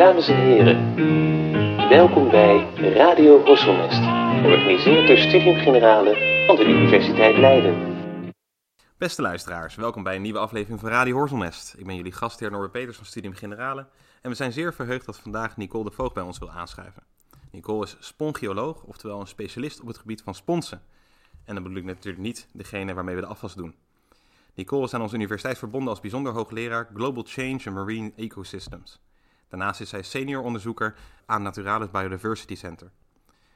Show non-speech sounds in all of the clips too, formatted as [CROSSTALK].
Dames en heren, welkom bij Radio Horselnest, georganiseerd door Studium Generale van de Universiteit Leiden. Beste luisteraars, welkom bij een nieuwe aflevering van Radio Horselnest. Ik ben jullie gastheer Norbert Peters van Studium Generale en we zijn zeer verheugd dat vandaag Nicole de Voogd bij ons wil aanschuiven. Nicole is spongioloog, oftewel een specialist op het gebied van sponsen. En dan bedoel ik natuurlijk niet degene waarmee we de afwas doen. Nicole is aan onze universiteit verbonden als bijzonder hoogleraar Global Change and Marine Ecosystems. Daarnaast is zij senior onderzoeker aan Naturalis Biodiversity Center.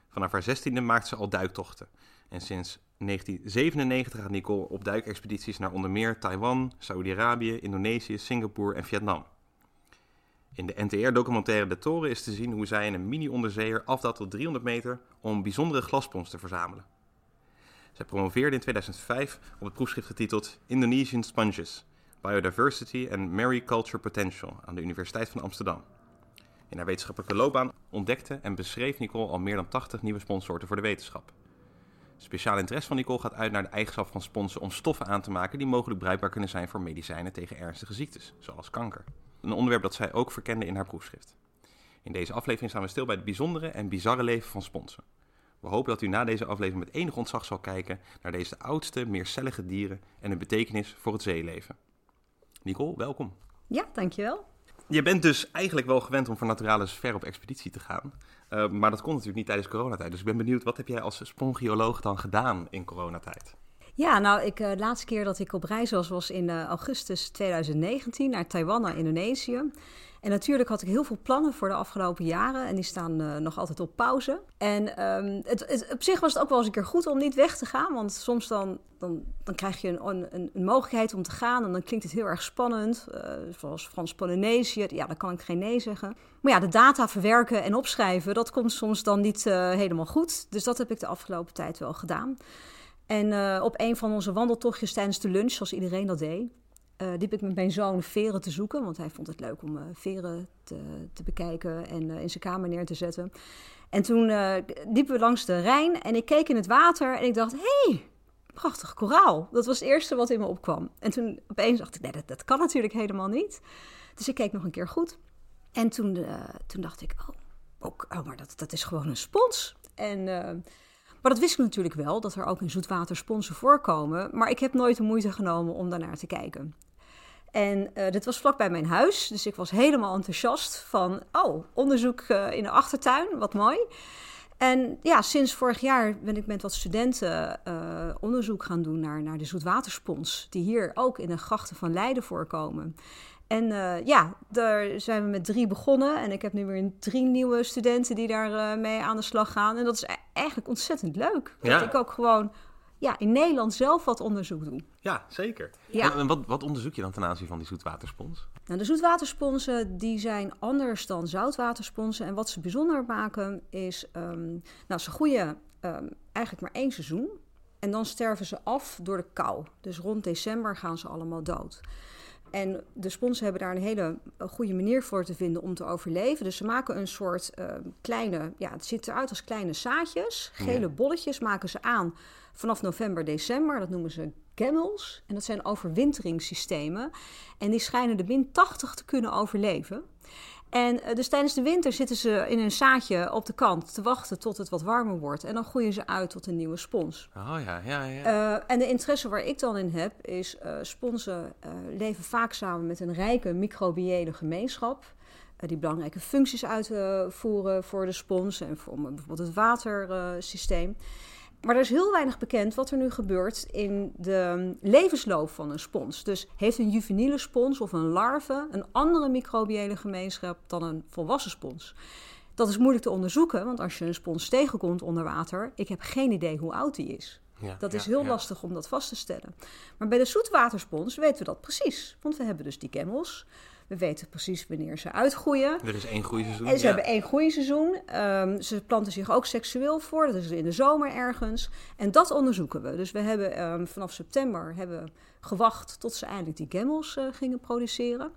Vanaf haar zestiende maakt ze al duiktochten. En sinds 1997 gaat Nicole op duikexpedities naar onder meer Taiwan, Saoedi-Arabië, Indonesië, Singapore en Vietnam. In de NTR-documentaire De Toren is te zien hoe zij in een mini-onderzeeër afdaalt tot 300 meter om bijzondere glaspons te verzamelen. Zij promoveerde in 2005 op het proefschrift getiteld Indonesian Sponges, Biodiversity and Mariculture Potential aan de Universiteit van Amsterdam. In haar wetenschappelijke loopbaan ontdekte en beschreef Nicole al meer dan 80 nieuwe sponssoorten voor de wetenschap. Speciaal interesse van Nicole gaat uit naar de eigenschap van sponsen om stoffen aan te maken die mogelijk bruikbaar kunnen zijn voor medicijnen tegen ernstige ziektes, zoals kanker. Een onderwerp dat zij ook verkende in haar proefschrift. In deze aflevering staan we stil bij het bijzondere en bizarre leven van sponsen. We hopen dat u na deze aflevering met enig ontzag zal kijken naar deze oudste, meercellige dieren en hun betekenis voor het zeeleven. Nicole, welkom. Ja, dankjewel. Je bent dus eigenlijk wel gewend om voor Naturalis ver op expeditie te gaan. Uh, maar dat kon natuurlijk niet tijdens coronatijd. Dus ik ben benieuwd, wat heb jij als spongioloog dan gedaan in coronatijd? Ja, nou, ik, uh, de laatste keer dat ik op reis was, was in uh, augustus 2019 naar Taiwan, naar Indonesië. En natuurlijk had ik heel veel plannen voor de afgelopen jaren en die staan uh, nog altijd op pauze. En um, het, op zich was het ook wel eens een keer goed om niet weg te gaan, want soms dan, dan, dan krijg je een, een, een mogelijkheid om te gaan en dan klinkt het heel erg spannend. Uh, zoals Frans-Polynesië, ja, dan kan ik geen nee zeggen. Maar ja, de data verwerken en opschrijven, dat komt soms dan niet uh, helemaal goed. Dus dat heb ik de afgelopen tijd wel gedaan. En op een van onze wandeltochtjes tijdens de lunch, zoals iedereen dat deed, uh, liep ik met mijn zoon veren te zoeken. Want hij vond het leuk om uh, veren te, te, bekijken en in zijn kamer neer te zetten. En toen liepen we langs de Rijn en ik keek in het water en ik dacht, hey, prachtig koraal. Dat was het eerste wat in me opkwam. En toen opeens dacht ik, nee, dat, dat kan natuurlijk helemaal niet. Dus ik keek nog een keer goed. En toen, toen dacht ik, oh, ook, oh maar dat, dat is gewoon een spons. En... Maar dat wist ik natuurlijk wel, dat er ook in zoetwater sponsen voorkomen. Maar ik heb nooit de moeite genomen om daarnaar te kijken. En uh, dit was vlak bij mijn huis, dus ik was helemaal enthousiast van, oh, onderzoek uh, in de achtertuin, wat mooi. En ja, sinds vorig jaar ben ik met wat studenten uh, onderzoek gaan doen naar, naar de zoetwaterspons, die hier ook in de grachten van Leiden voorkomen. En uh, ja, daar zijn we met drie begonnen. En ik heb nu weer drie nieuwe studenten die daar uh, mee aan de slag gaan. En dat is eigenlijk ontzettend leuk. Ja. Dat ik ook gewoon ja, in Nederland zelf wat onderzoek doe. Ja, zeker. Ja. En wat, wat onderzoek je dan ten aanzien van die zoetwaterspons? Nou, de zoetwatersponsen die zijn anders dan zoutwatersponsen. En wat ze bijzonder maken is, um, nou, ze groeien um, eigenlijk maar één seizoen. En dan sterven ze af door de kou. Dus rond december gaan ze allemaal dood. En de sponsen hebben daar een hele goede manier voor te vinden om te overleven. Dus ze maken een soort uh, kleine, ja, het ziet eruit als kleine zaadjes. Gele ja. bolletjes maken ze aan vanaf november, december. Dat noemen ze gammels. En dat zijn overwinteringssystemen. En die schijnen de min 80 te kunnen overleven. En uh, dus tijdens de winter zitten ze in een zaadje op de kant te wachten tot het wat warmer wordt. En dan groeien ze uit tot een nieuwe spons. Oh ja, ja, ja. Uh, en de interesse waar ik dan in heb, is uh, sponsen leven vaak samen met een rijke microbiële gemeenschap. die belangrijke functies uitvoeren voor de spons en voor bijvoorbeeld het watersysteem. Maar er is heel weinig bekend wat er nu gebeurt in de levensloop van een spons. Dus heeft een juveniele spons of een larve een andere microbiële gemeenschap dan een volwassen spons? Dat is moeilijk te onderzoeken, want als je een spons tegenkomt onder water, ik heb geen idee hoe oud die is. Ja, dat is heel ja. lastig om dat vast te stellen. Maar bij de zoetwaterspons weten we dat precies. Want we hebben dus die kemmels. We weten precies wanneer ze uitgroeien. Er is één groeiseizoen. En ze ja. hebben één groeiseizoen. Um, ze planten zich ook seksueel voor. Dat is in de zomer ergens. En dat onderzoeken we. Dus we hebben um, vanaf september hebben gewacht tot ze eindelijk die gammels uh, gingen produceren.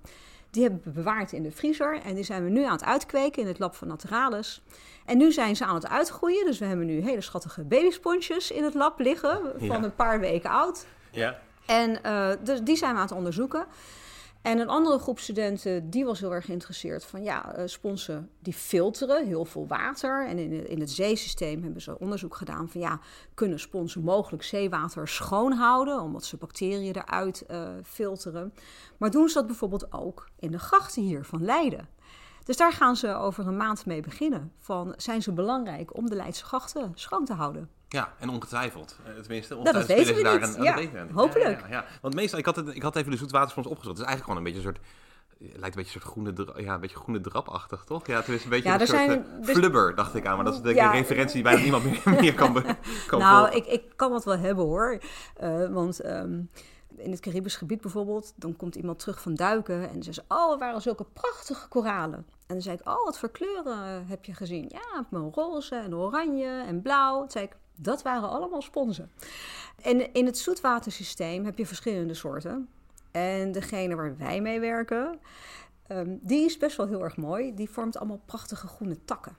Die hebben we bewaard in de vriezer. En die zijn we nu aan het uitkweken in het lab van Naturalis. En nu zijn ze aan het uitgroeien. Dus we hebben nu hele schattige babysponsjes in het lab liggen. Van ja. een paar weken oud. Ja. En uh, dus die zijn we aan het onderzoeken. En een andere groep studenten, die was heel erg geïnteresseerd van ja, uh, sponsen die filteren heel veel water. En in, in het zeesysteem hebben ze onderzoek gedaan van ja, kunnen sponsen mogelijk zeewater schoon houden, omdat ze bacteriën eruit uh, filteren. Maar doen ze dat bijvoorbeeld ook in de grachten hier van Leiden? Dus daar gaan ze over een maand mee beginnen. Van zijn ze belangrijk om de Leidse grachten schoon te houden? Ja, en ongetwijfeld. Eh, tenminste, ongetwijfeld dat daar. Een, ja, dat hopelijk. Ja, ja, Want meestal, ik had, het, ik had even de zoetwaterspons opgezocht. Het is eigenlijk gewoon een beetje een soort het lijkt een beetje een soort groene, ja, een beetje groene drapachtig, toch? Ja, het is een beetje ja, een soort zijn, uh, flubber, dacht ik aan. Maar dat is denk ik een referentie die bijna niemand meer, [LAUGHS] meer kan, kan Nou, ik, ik kan dat wel hebben hoor. Uh, want um, in het Caribisch gebied bijvoorbeeld, dan komt iemand terug van duiken en ze zegt, oh, er waren zulke prachtige koralen. En dan zei ik, oh, wat voor kleuren heb je gezien? Ja, roze en oranje en blauw. Toen zei ik, dat waren allemaal sponsen. En in het zoetwatersysteem heb je verschillende soorten. En degene waar wij mee werken, ehm, die is best wel heel erg mooi. Die vormt allemaal prachtige groene takken.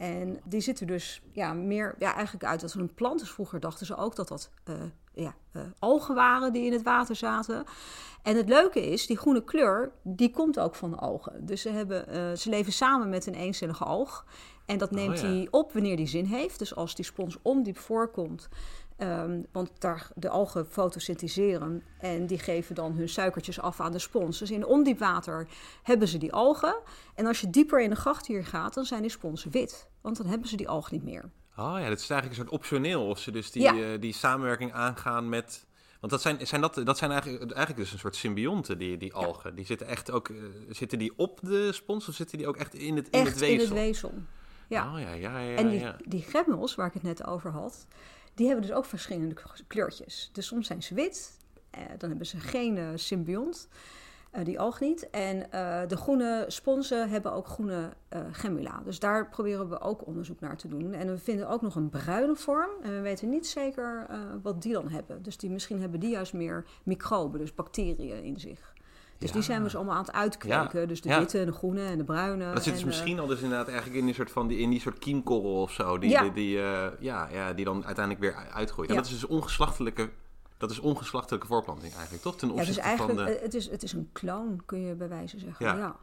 En die zitten dus ja, meer ja, eigenlijk uit als een plant. Dus vroeger dachten ze ook dat dat uh, ja, uh, algen waren die in het water zaten. En het leuke is, die groene kleur, die komt ook van de algen. Dus ze, hebben, uh, ze leven samen met een eencellige alg. En dat neemt oh, hij op wanneer die zin heeft. Dus als die spons ondiep voorkomt, Um, want daar, de algen fotosyntheseren en die geven dan hun suikertjes af aan de spons. Dus in ondiep water hebben ze die algen. En als je dieper in de gracht hier gaat, dan zijn die sponsen wit. Want dan hebben ze die alg niet meer. Oh ja, dat is eigenlijk een soort optioneel. Of ze dus die, ja. uh, die samenwerking aangaan met... Want dat zijn, zijn, dat, dat zijn eigenlijk, eigenlijk dus een soort symbionten, die, die algen. Ja. Die zitten echt ook... Uh, zitten die op de spons of zitten die ook echt in het, in echt het weefsel? in het weefsel, ja. Oh, ja, ja, ja, en die, die gemmels, waar ik het net over had die hebben dus ook verschillende kleurtjes. Dus soms zijn ze wit, eh, dan hebben ze geen uh, symbiont, uh, die alg niet. En uh, de groene sponsen hebben ook groene gemmula. Dus daar proberen we ook onderzoek naar te doen. En we vinden ook nog een bruine vorm. En we weten niet zeker wat die dan hebben. Dus die, misschien hebben die juist meer microben, dus bacteriën in zich. Dus ja. die zijn we dus allemaal aan het uitkweken. Ja. Dus de witte, de groene en de bruine. Dat zit dus misschien al dus inderdaad eigenlijk in die soort van die, in die soort kiemkorrel of zo. Die, die, die uh, ja, ja, die dan uiteindelijk weer uitgroeit. En dat is dus ongeslachtelijke. Dat is ongeslachtelijke voorplanting eigenlijk, toch? Ten opzichte ja, dus eigenlijk, van de... het, is, het is een clown, kun je bij wijze zeggen. Ja. Ja.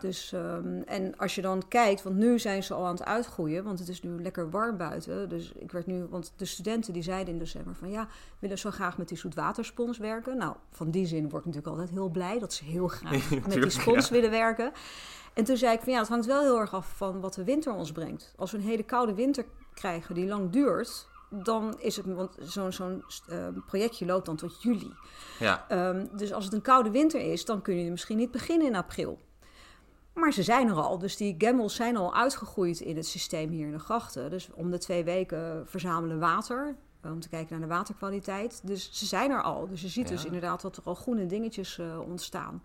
Dus, um, en als je dan kijkt, want nu zijn ze al aan het uitgroeien, want het is nu lekker warm buiten. Dus ik werd nu, want de studenten die zeiden in december van ja, willen zo graag met die zoetwaterspons werken. Nou, van die zin word ik natuurlijk altijd heel blij dat ze heel [LAUGHS] graag met die spons willen werken. En toen zei ik van ja, het hangt wel heel erg af van wat de winter ons brengt. Als we een hele koude winter krijgen die lang duurt, dan is het, want zo'n zo'n uh, projectje loopt dan tot juli. Ja. Um, dus als het een koude winter is, dan kun je misschien niet beginnen in april. Maar ze zijn er al, dus die gammels zijn al uitgegroeid in het systeem hier in de grachten. Dus om de twee weken verzamelen water, om te kijken naar de waterkwaliteit. Dus ze zijn er al. Dus je ziet ja. dus inderdaad dat er al groene dingetjes uh, ontstaan.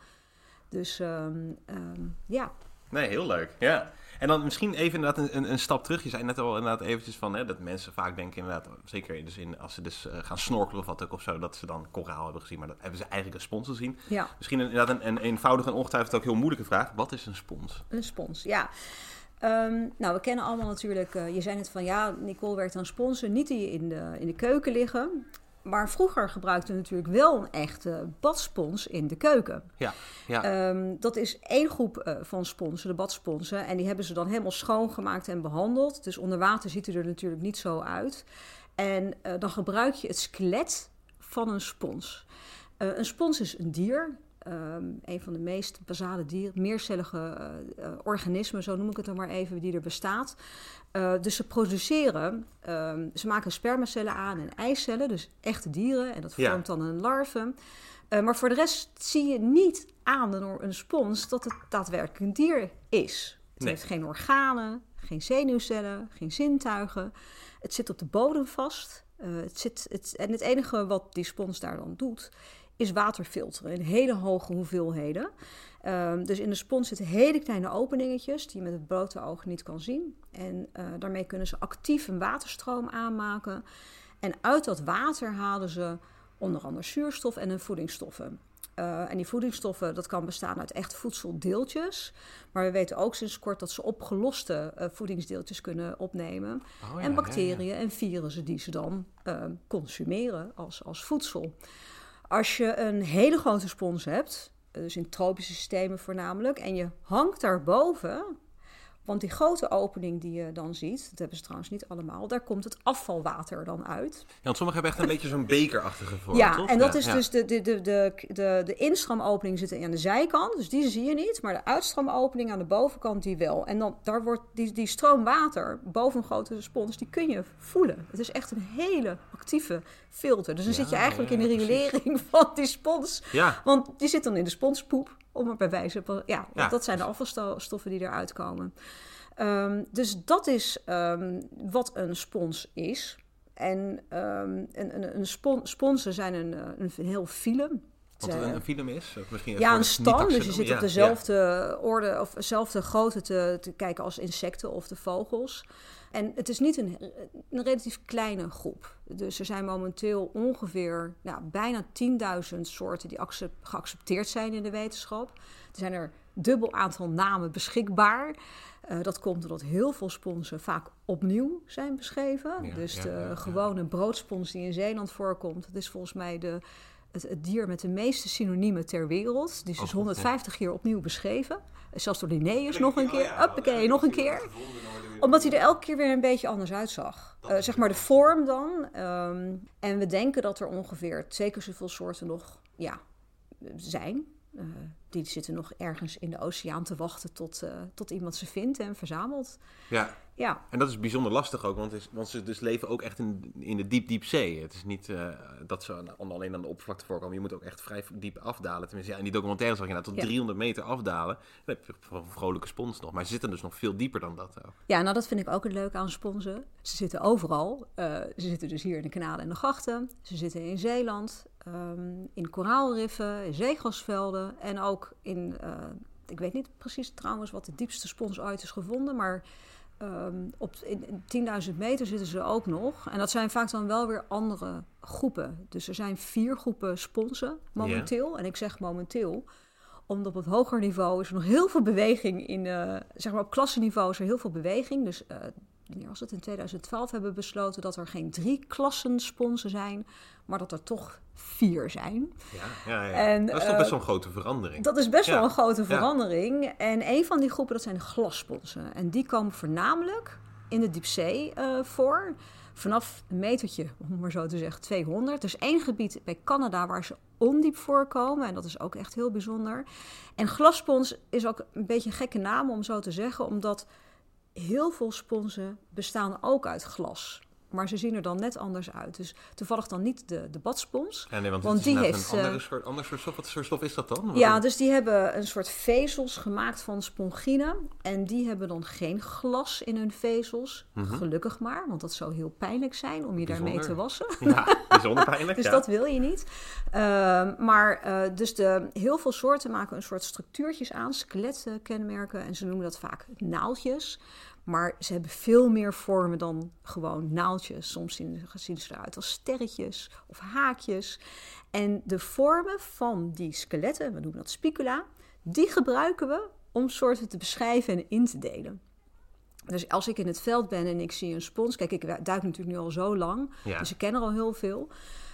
Dus um, um, ja. Nee, heel leuk. Ja. En dan misschien even inderdaad een, een, een, stap terug. Je zei net al inderdaad eventjes van hè, dat mensen vaak denken inderdaad, zeker dus in, als ze dus uh, gaan snorkelen of wat ook of zo, dat ze dan koraal hebben gezien. Maar dat hebben ze eigenlijk een spons gezien. Ja. Misschien inderdaad een, een eenvoudige en ongetwijfeld ook heel moeilijke vraag. Wat is een spons? Een spons, ja. Um, nou, we kennen allemaal natuurlijk, uh, je zei net van ja, Nicole werkt aan sponsen, niet die in de, in de keuken liggen. Maar vroeger gebruikten we natuurlijk wel een echte badspons in de keuken. Ja, ja. Um, dat is één groep uh, van sponsen, de badsponsen. En die hebben ze dan helemaal schoongemaakt en behandeld. Dus onder water ziet het er natuurlijk niet zo uit. En uh, dan gebruik je het skelet van een spons. Uh, een spons is een dier. Um, een van de meest basale dieren, meercellige uh, organismen, zo noem ik het dan maar even, die er bestaat. Uh, dus ze produceren, um, ze maken spermacellen aan en eicellen, dus echte dieren, en dat vormt ja. dan een larve. Uh, maar voor de rest zie je niet aan door een spons dat het daadwerkelijk een dier is. Het nee. heeft geen organen, geen zenuwcellen, geen zintuigen. Het zit op de bodem vast. het zit, het, en het enige wat die spons daar dan doet, is water filteren in hele hoge hoeveelheden. Um, dus in de spons zitten hele kleine openingetjes die je met het blote oog niet kan zien. En uh, daarmee kunnen ze actief een waterstroom aanmaken. En uit dat water halen ze onder andere zuurstof en een voedingsstoffen. Uh, en die voedingsstoffen, dat kan bestaan uit echt voedseldeeltjes. Maar we weten ook sinds kort dat ze opgeloste uh, voedingsdeeltjes kunnen opnemen. Oh, ja, en bacteriën ja, ja. en virussen die ze dan uh, consumeren als, als voedsel. Als je een hele grote spons hebt, dus in tropische systemen voornamelijk. En je hangt daarboven want die grote opening die je dan ziet, dat hebben ze trouwens niet allemaal, daar komt het afvalwater dan uit. Ja, want sommigen hebben echt een beetje zo'n bekerachtige vorm. Ja, toch? en dat Ja, is ja. dus de, de, de, de, de, de instroomopening zit aan de zijkant, dus die zie je niet. Maar de uitstroomopening aan de bovenkant die wel. En dan, daar wordt die, die stroom water boven een grote spons, die kun je voelen. Het is echt een hele actieve filter. Dus dan Ja, zit je eigenlijk in de precies. riolering [LAUGHS] van die spons. Ja, Want die zit dan in de sponspoep, om het bij wijze van... Ja, Ja. dat zijn de afvalstoffen die eruit komen. Ehm, dus dat is ehm, wat een spons is. En ehm, een, een, een spon, sponsen zijn een, eh, een heel filum. want Eh, een, film is, misschien ja, een stam. Dus je zit Ja, op dezelfde orde of dezelfde grootte te, te kijken als insecten of de vogels. En het is niet een, een relatief kleine groep. Dus er zijn momenteel ongeveer nou, bijna 10.000 soorten die accep- geaccepteerd zijn in de wetenschap. Er zijn er dubbel aantal namen beschikbaar. Eh, dat komt omdat heel veel sponsen vaak opnieuw zijn beschreven. Ja, dus ja, de ja. gewone broodspons die in Zeeland voorkomt, dat is volgens mij de, het, het dier met de meeste synoniemen ter wereld. Die is Oh, dus goed, 150 keer opnieuw beschreven. Zelfs door Linnaeus nog een keer. Uppakee, nog een keer. Omdat hij er elke keer weer een beetje anders uitzag. Eh, zeg maar de vorm dan. Ehm, en we denken dat er ongeveer twee keer zoveel soorten nog ja, zijn. Eh, die zitten nog ergens in de oceaan te wachten tot, eh, tot iemand ze vindt en verzamelt. Ja, Ja, en dat is bijzonder lastig ook, want, is, want ze dus leven ook echt in, in de diep, diep zee. Het is niet eh, dat ze aan- alleen aan de oppervlakte voorkomen. Je moet ook echt vrij diep afdalen. Tenminste, ja, in die documentaire zag je inderdaad tot Ja. 300 meter afdalen. Dan heb je een vrolijke spons nog. Maar ze zitten dus nog veel dieper dan dat ook. Ja, nou dat vind ik ook het leuke aan sponsen. Ze zitten overal. Eh, ze zitten dus hier in de kanalen en de grachten. Ze zitten in Zeeland, ehm, in koraalriffen, in zeegrasvelden en ook in... eh, ik weet niet precies trouwens wat de diepste spons ooit is gevonden, maar ehm, op in, in 10.000 meter zitten ze ook nog. En dat zijn vaak dan wel weer andere groepen. Dus er zijn vier groepen sponsen momenteel. En ik zeg momenteel, omdat op het hoger niveau is er nog heel veel beweging in, eh, zeg maar op klasseniveau is er heel veel beweging. Dus eh wanneer was het in 2012 hebben we besloten dat er geen drie klassen sponsen zijn, maar dat er toch vier zijn. Ja, ja, ja. En, dat is toch eh, best wel een grote verandering. Dat is best Ja, wel een grote verandering. En een van die groepen, dat zijn de glassponsen. En die komen voornamelijk in de diepzee eh, voor. Vanaf een metertje, om maar zo te zeggen, 200. Er is één gebied bij Canada waar ze ondiep voorkomen. En dat is ook echt heel bijzonder. En glasspons is ook een beetje een gekke naam om zo te zeggen. Omdat heel veel sponsen bestaan ook uit glas. Maar ze zien er dan net anders uit. Dus toevallig dan niet de, de badspons. Ja, nee, want, die heeft, een andere eh, soort, ander soort stof. Wat voor stof is dat dan? Ja, dus die hebben een soort vezels gemaakt van spongine. En die hebben dan geen glas in hun vezels. Mhm. Gelukkig maar, want dat zou heel pijnlijk zijn om je daarmee te wassen. Ja, bijzonder pijnlijk. [LAUGHS] Dus ja. dat wil je niet. Ehm, maar eh, dus de, heel veel soorten maken een soort structuurtjes aan, skeletkenmerken. En ze noemen dat vaak naaltjes. Maar ze hebben veel meer vormen dan gewoon naaltjes. Soms zien, zien ze eruit als sterretjes of haakjes. En de vormen van die skeletten, we noemen dat spicula, die gebruiken we om soorten te beschrijven en in te delen. Dus als ik in het veld ben en ik zie een spons, kijk, ik duik natuurlijk nu al zo lang, Ja. dus ik ken er al heel veel.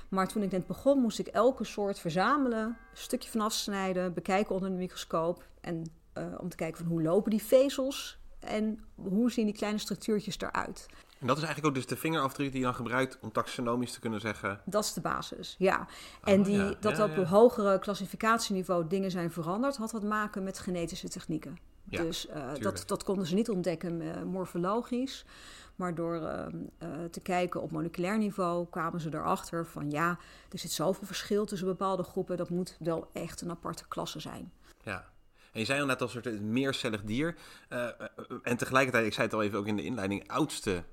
Maar toen ik net begon, moest ik elke soort verzamelen, een stukje van afsnijden, bekijken onder de microscoop. En eh, om te kijken van hoe lopen die vezels en hoe zien die kleine structuurtjes eruit. En dat is eigenlijk ook dus de vingerafdruk die je dan gebruikt om taxonomisch te kunnen zeggen... Dat is de basis, ja. En Oh, die, ja. dat Ja, op ja. een hogere klassificatieniveau dingen zijn veranderd, had wat maken met genetische technieken. Dus eh, dat, dat konden ze niet ontdekken eh, morfologisch. Maar door eh, te kijken op moleculair niveau kwamen ze erachter van ja, er zit zoveel verschil tussen bepaalde groepen. Dat moet wel echt een aparte klasse zijn. Ja. En je zei al net als een soort meercellig dier. eh, eh, en tegelijkertijd, ik zei het al even ook in de inleiding, oudste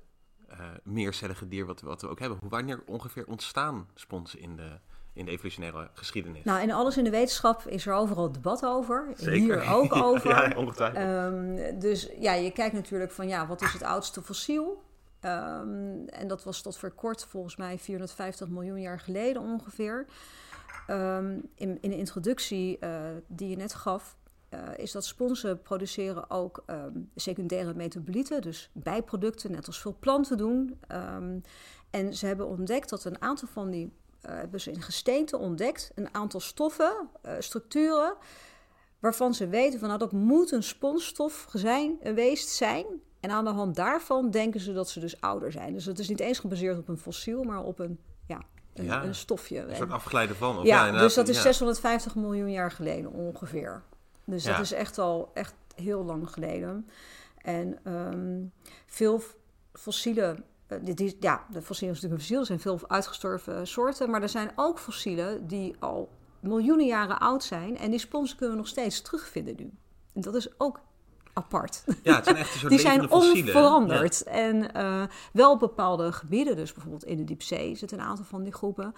eh, meercellige dier wat, wat we ook hebben. Hoe wanneer ongeveer ontstaan sponsen in de, in de evolutionaire geschiedenis? Nou, en alles in de wetenschap is er overal debat over. Zeker. Hier ook [LAUGHS] over. ja, ongetwijfeld. Ehm, dus ja, je kijkt natuurlijk van ja, wat is het oudste fossiel? Ehm, en dat was tot voor kort, volgens mij 450 miljoen jaar geleden ongeveer. Ehm, in, in de introductie eh, die je net gaf, eh, is dat sponsen produceren ook ehm, secundaire metabolieten, dus bijproducten, net als veel planten doen. Ehm, en ze hebben ontdekt dat een aantal van die eh, hebben ze in gesteente ontdekt een aantal stoffen, eh, structuren, waarvan ze weten van nou dat moet een sponsstof zijn, geweest zijn. En aan de hand daarvan denken ze dat ze dus ouder zijn. Dus het is niet eens gebaseerd op een fossiel, maar op een, ja, een, Ja, een stofje. Een soort afgeleide van. Of ja, dus dat is ja. 650 miljoen jaar geleden ongeveer. Dus Ja. dat is echt al echt heel lang geleden. En ehm, veel f- fossielen, eh, die, die- ja, de fossielen is natuurlijk fossiel, zijn veel uitgestorven soorten, maar er zijn ook fossielen die al miljoenen jaren oud zijn en die sponsen kunnen we nog steeds terugvinden nu. En dat is ook apart. Ja, het zijn echt een soort [LAUGHS] Die zijn fossielen. onveranderd. En eh, wel op bepaalde gebieden, dus bijvoorbeeld in de diepzee zitten een aantal van die groepen.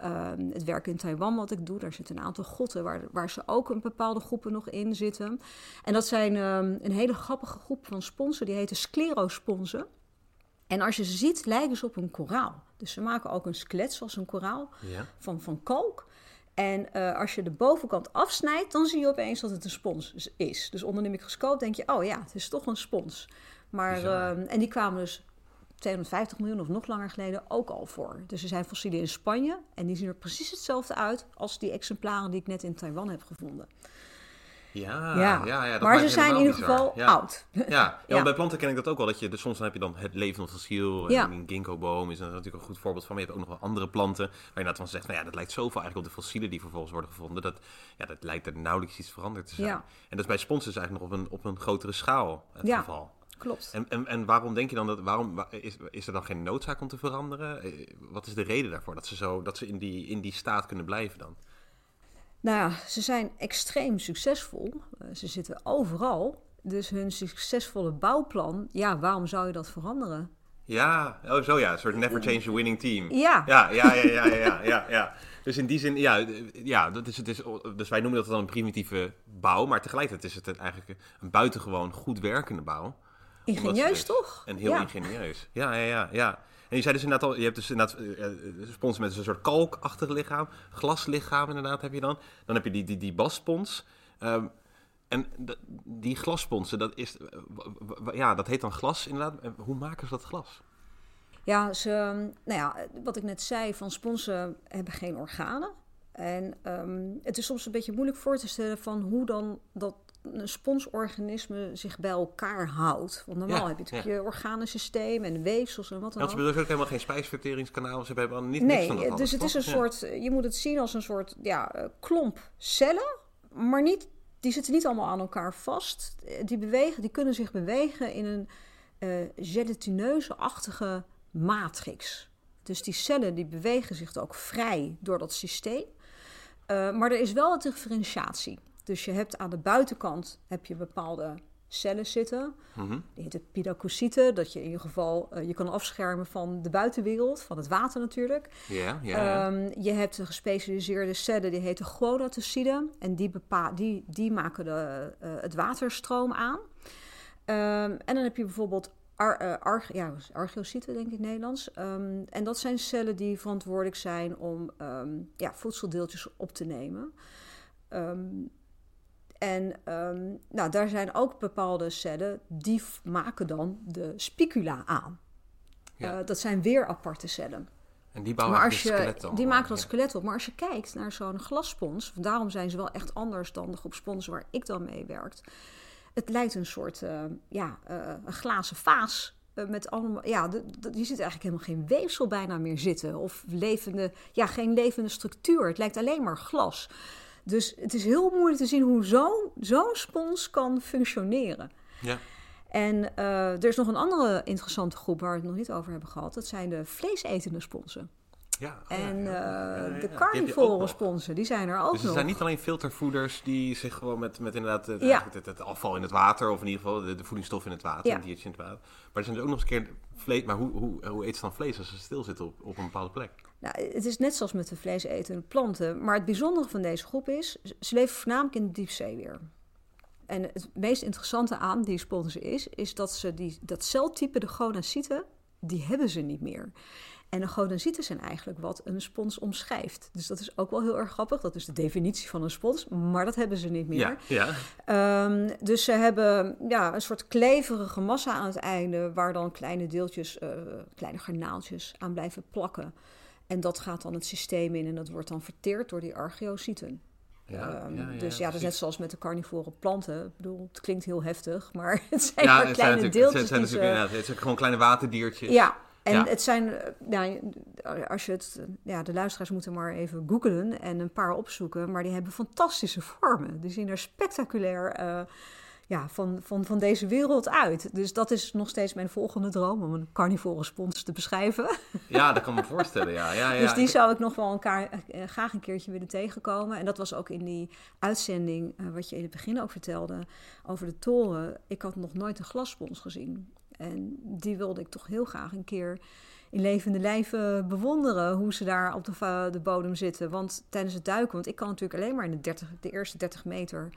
Ehm, het werk in Taiwan wat ik doe, daar zitten een aantal grotten waar, waar ze ook een bepaalde groepen nog in zitten. En dat zijn ehm, een hele grappige groep van sponsen, die heten sclerosponsen. En als je ze ziet, lijken ze op een koraal. Dus ze maken ook een skelet zoals een koraal Ja. van, van kalk. En eh, als je de bovenkant afsnijdt, dan zie je opeens dat het een spons is. Dus onder de microscoop denk je, oh ja, het is toch een spons. Maar, Bizar. eh, en die kwamen dus 250 miljoen of nog langer geleden ook al voor. Dus er zijn fossielen in Spanje en die zien er precies hetzelfde uit als die exemplaren die ik net in Taiwan heb gevonden. Ja, ja, ja, dat maar ze zijn in ieder geval ja. oud. Ja, [LAUGHS] ja, bij planten ken ik dat ook wel. Dat je, dus soms dan heb je dan het levende fossiel. En Ja. een ginkgo-boom is natuurlijk een goed voorbeeld van. Maar je hebt ook nog wel andere planten. Waar je inderdaad van zegt, nou ja, dat lijkt zoveel eigenlijk op de fossielen die vervolgens worden gevonden. Dat, ja, dat lijkt er nauwelijks iets veranderd te zijn. Ja. En dat is bij sponsen dus eigenlijk nog op een, op een grotere schaal het Ja. geval. Klopt. En, en, en waarom denk je dan dat, waarom wa- is, is er dan geen noodzaak om te veranderen? Eh, Wat is de reden daarvoor dat ze, zo, dat ze in, die, in die staat kunnen blijven dan? Nou ja, ze zijn extreem succesvol. Eh, ze zitten overal. Dus hun succesvolle bouwplan, ja, waarom zou je dat veranderen? Ja, oh zo ja, een soort never change a winning team. Ja, Ja, ja, ja, ja, ja, ja, ja. Dus in die zin, ja, ja dat is, het is, dus wij noemen dat dan een primitieve bouw, maar tegelijkertijd is het eigenlijk een buitengewoon goed werkende bouw. Ingenieus toch? En heel ja. ingenieus. Ja, ja, ja, ja. En je zei dus inderdaad al, je hebt dus inderdaad eh, eh, spons met een soort kalkachtig lichaam, glaslichaam inderdaad heb je dan. Dan heb je die, die, die basspons. Ehm, en die glassponsen, dat is, eh, ja, dat heet dan glas inderdaad. Hoe maken ze dat glas? Ja, ze, nou ja, wat ik net zei, van sponsen hebben geen organen. En ehm, het is soms een beetje moeilijk voor te stellen van hoe dan dat een sponsorganisme zich bij elkaar houdt. Want normaal Ja, heb je natuurlijk ja. je organensysteem en weefsels en wat dan Want ze ook. hebben ook helemaal geen spijsverteringskanaal. Ze hebben niet niks van dat Nee, alles, dus het is een Ja. soort, je moet het zien als een soort ja, eh, klomp cellen, maar niet, die zitten niet allemaal aan elkaar vast. Eh, Die, bewegen, die kunnen zich bewegen in een eh gelatineuze-achtige matrix. Dus die cellen die bewegen zich ook vrij door dat systeem. Eh, maar er is wel een differentiatie. Dus je hebt aan de buitenkant heb je bepaalde cellen zitten. Mhm. Die heten pidacocyten, dat je in ieder geval eh, je kan afschermen van de buitenwereld, van het water natuurlijk. Ja, ja, ja. Ehm, je hebt een gespecialiseerde cellen, die heten gonatocyden. En die, bepa- die, die maken de, eh, het waterstroom aan. Ehm, en dan heb je bijvoorbeeld ar, eh, ja, archeocyten, denk ik in het Nederlands. Ehm, en dat zijn cellen die verantwoordelijk zijn om ehm, ja, voedseldeeltjes op te nemen. Ehm, en ehm, nou, daar zijn ook bepaalde cellen die maken dan de spicula aan. Ja. Eh, dat zijn weer aparte cellen. en die bouwen Maar als je, het skelet dan die maken dat ja. skelet op. Maar als je kijkt naar zo'n glasspons, daarom zijn ze wel echt anders dan de groep sponsen waar ik dan mee werkt. Het lijkt een soort, eh, ja, eh, een glazen vaas. met allemaal, ja, de, de- je ziet eigenlijk helemaal geen weefsel bijna meer zitten. Of levende, ja, geen levende structuur. Het lijkt alleen maar glas. Dus het is heel moeilijk te zien hoe zo'n zo'n spons kan functioneren. Ja. En eh, er is nog een andere interessante groep waar we het nog niet over hebben gehad. Dat zijn de vleesetende sponsen. Ja, oh En ja, ja, ja, eh, de carnivore sponsen, die zijn er ook Dus er nog. zijn niet alleen filtervoeders die zich gewoon met, met inderdaad het, het, het afval in het water, of in ieder geval de, de voedingsstof in het water, een diertje in het water. Maar er zijn dus ook nog eens een keer vlees. Maar hoe, hoe, hoe eet ze dan vlees als ze stilzitten op, op een bepaalde plek? Nou, het is net zoals met de vleesetende planten. Maar het bijzondere van deze groep is, ze leven voornamelijk in de diepzee weer. En het meest interessante aan die sponsen is, is dat ze die, dat celtype, de gonacyten, die hebben ze niet meer. En de gonacyten zijn eigenlijk wat een spons omschrijft. Dus dat is ook wel heel erg grappig. Dat is de definitie van een spons, maar dat hebben ze niet meer. Ja, ja. Ehm, dus ze hebben ja, een soort kleverige massa aan het einde, waar dan kleine deeltjes, eh, kleine garnaaltjes aan blijven plakken. En dat gaat dan het systeem in en dat wordt dan verteerd door die archeocyten. Ja, Ehm, ja, ja, dus ja, dat is net zoals met de carnivore planten. Ik bedoel, het klinkt heel heftig, maar [LAUGHS] het zijn maar het zijn kleine natuurlijk, deeltjes. het zijn die ze- het zijn gewoon kleine waterdiertjes. ja, en Ja. het zijn, eh, nou, als je het, eh, ja, de luisteraars moeten maar even googlen en een paar opzoeken, maar die hebben fantastische vormen. Die zien er spectaculair eh, ja, van, van, van deze wereld uit. Dus dat is nog steeds mijn volgende droom, om een carnivore spons te beschrijven. Ja, dat kan ik me voorstellen. Ja, ja, [LAUGHS] ja. dus die zou ik nog wel elkaar, eh, graag een keertje willen tegenkomen. En dat was ook in die uitzending, eh, wat je in het begin ook vertelde, over de toren. Ik had nog nooit een glasspons gezien. En die wilde ik toch heel graag een keer in levende lijven bewonderen. Hoe ze daar op de, de bodem zitten. Want tijdens het duiken, want ik kan natuurlijk alleen maar in de, 30, de eerste 30 meter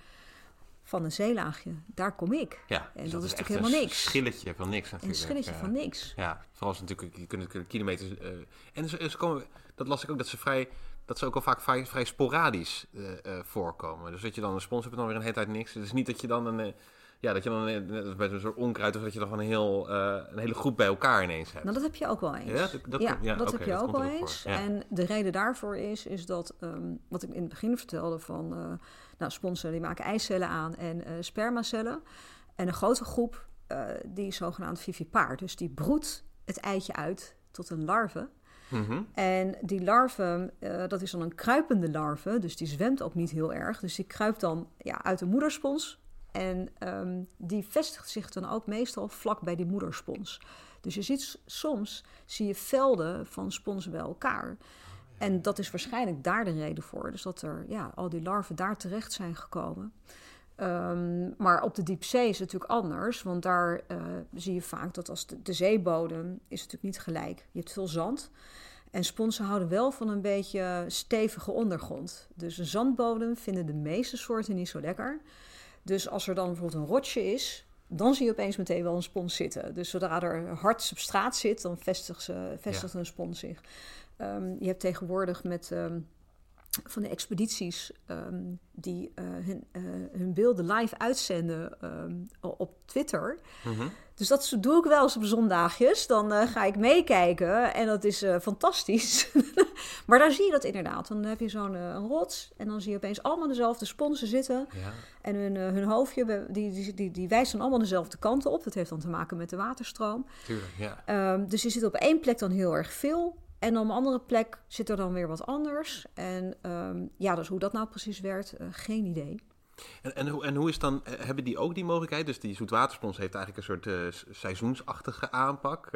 van een zeelaagje. Daar kom ik. ja, en dus dat is natuurlijk een helemaal niks. schilletje van niks natuurlijk. Een schilletje ja. van niks. Ja, vooral als natuurlijk, je kunt kilometers... eh, en ze, ze komen, dat las ik ook, dat ze vrij... Dat ze ook al vaak vrij, vrij sporadisch eh, eh, voorkomen. Dus dat je dan een spons hebt dan weer een hele tijd niks. Het is niet dat je dan een... ja, dat je dan een, bij een soort onkruid... of dat je dan een, heel, een hele groep bij elkaar ineens hebt. Nou, dat heb je ook wel eens. Ja, dat- dat ja, dat heb je dat ook wel ook eens. En de reden daarvoor is, is dat, ehm, wat ik in het begin vertelde van, nou, sponsen die maken eicellen aan en eh, spermacellen. En een grote groep, eh, die is zogenaamd vivipaar. Dus die broedt het eitje uit tot een larve. Mhm. En die larve, eh, dat is dan een kruipende larve, dus die zwemt ook niet heel erg. Dus die kruipt dan ja, uit de moederspons. En ehm, die vestigt zich dan ook meestal vlak bij die moederspons. Dus je ziet soms zie je velden van sponsen bij elkaar. En dat is waarschijnlijk daar de reden voor. Dus dat er ja, al die larven daar terecht zijn gekomen. Ehm, maar op de diepzee is het natuurlijk anders. Want daar eh, zie je vaak dat als de, de zeebodem is natuurlijk niet gelijk. Je hebt veel zand. En sponsen houden wel van een beetje stevige ondergrond. Dus een zandbodem vinden de meeste soorten niet zo lekker. Dus als er dan bijvoorbeeld een rotje is, dan zie je opeens meteen wel een spons zitten. Dus zodra er hard substraat zit, dan vestigt, ze, vestigt een spons zich. Ehm, je hebt tegenwoordig met ehm, van de expedities ehm, die eh, hun, eh, hun beelden live uitzenden op Twitter. Mhm. Dus dat doe ik wel eens op zondaagjes. Dan eh, ga ik meekijken en dat is fantastisch. [LAUGHS] maar daar zie je dat inderdaad. Dan heb je zo'n een rots en dan zie je opeens allemaal dezelfde sponsen zitten. Ja. En hun, hun hoofdje, die, die, die, die wijst dan allemaal dezelfde kanten op. Dat heeft dan te maken met de waterstroom. Tuurlijk, ja. Dus je zit op één plek dan heel erg veel. En op een andere plek zit er dan weer wat anders. En ehm, ja, dus hoe dat nou precies werkt, eh, geen idee. En, en, hoe, en hoe is dan, eh, hebben die ook die mogelijkheid? Dus die zoetwaterspons heeft eigenlijk een soort eh, seizoensachtige aanpak.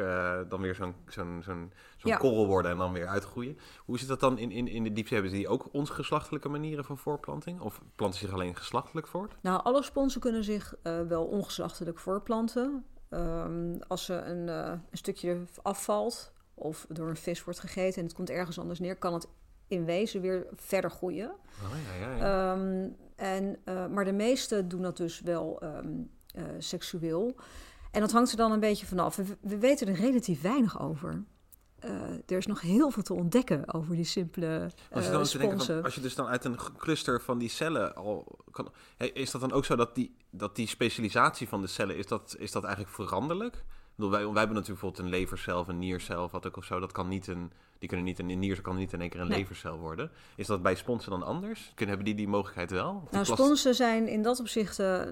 Dan weer zo'n zo'n zo'n zo'n Ja. korrel worden en dan weer uitgroeien. Hoe zit dat dan in, in, in de diepzee? Hebben die ook ons geslachtelijke manieren van voorplanting? Of planten ze zich alleen geslachtelijk voort? Nou, alle sponsen kunnen zich wel ongeslachtelijk voorplanten. Ehm, als er een, een stukje afvalt of door een vis wordt gegeten en het komt ergens anders neer, kan het in wezen weer verder groeien. Oh, ja, ja, ja. Ehm, en, eh, maar de meeste doen dat dus wel ehm, eh, seksueel. En dat hangt er dan een beetje vanaf. We, we weten er relatief weinig over. Eh, er is nog heel veel te ontdekken over die simpele als, je dan van, als je dus dan uit een cluster van die cellen al kan... Hey, is dat dan ook zo dat die, dat die specialisatie van de cellen, is dat, is dat eigenlijk veranderlijk? Bedoel, wij, wij hebben natuurlijk bijvoorbeeld een levercel of een niercel wat ook of zo. Dat kan niet een, die kunnen niet, een nier kan niet in één keer een Nee. levercel worden. Is dat bij sponsen dan anders? Kunnen, hebben die die mogelijkheid wel? Of Nou, sponsen zijn in dat opzicht eh,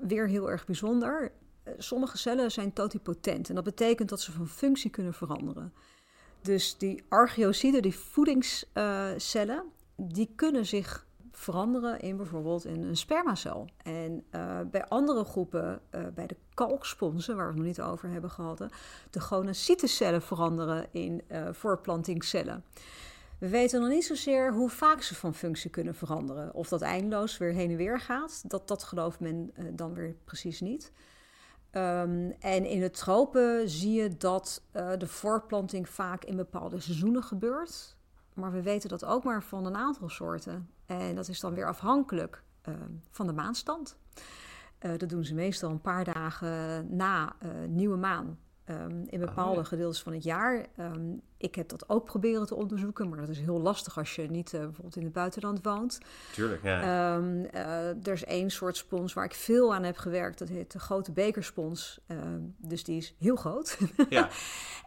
weer heel erg bijzonder. Eh, Sommige cellen zijn totipotent en dat betekent dat ze van functie kunnen veranderen. Dus die archeocyten, die voedingscellen, die kunnen zich veranderen in bijvoorbeeld in een spermacel. En eh, bij andere groepen, eh, bij de kalksponsen, waar we het nog niet over hebben gehad, de gonocytecellen veranderen in eh, voorplantingscellen. We weten nog niet zozeer hoe vaak ze van functie kunnen veranderen. Of dat eindeloos weer heen en weer gaat, dat, dat gelooft men dan weer precies niet. Ehm, en in de tropen zie je dat de voorplanting vaak in bepaalde seizoenen gebeurt. Maar we weten dat ook maar van een aantal soorten. En dat is dan weer afhankelijk ehm, van de maanstand. Eh, dat doen ze meestal een paar dagen na eh, nieuwe maan. Ehm, in bepaalde ja. gedeeltes van het jaar. Ehm, ik heb dat ook proberen te onderzoeken, maar dat is heel lastig als je niet eh, bijvoorbeeld in het buitenland woont. Tuurlijk, ja. Ehm, eh, er is één soort spons waar ik veel aan heb gewerkt. Dat heet de grote bekerspons. Dus die is heel groot. [LAUGHS] ja.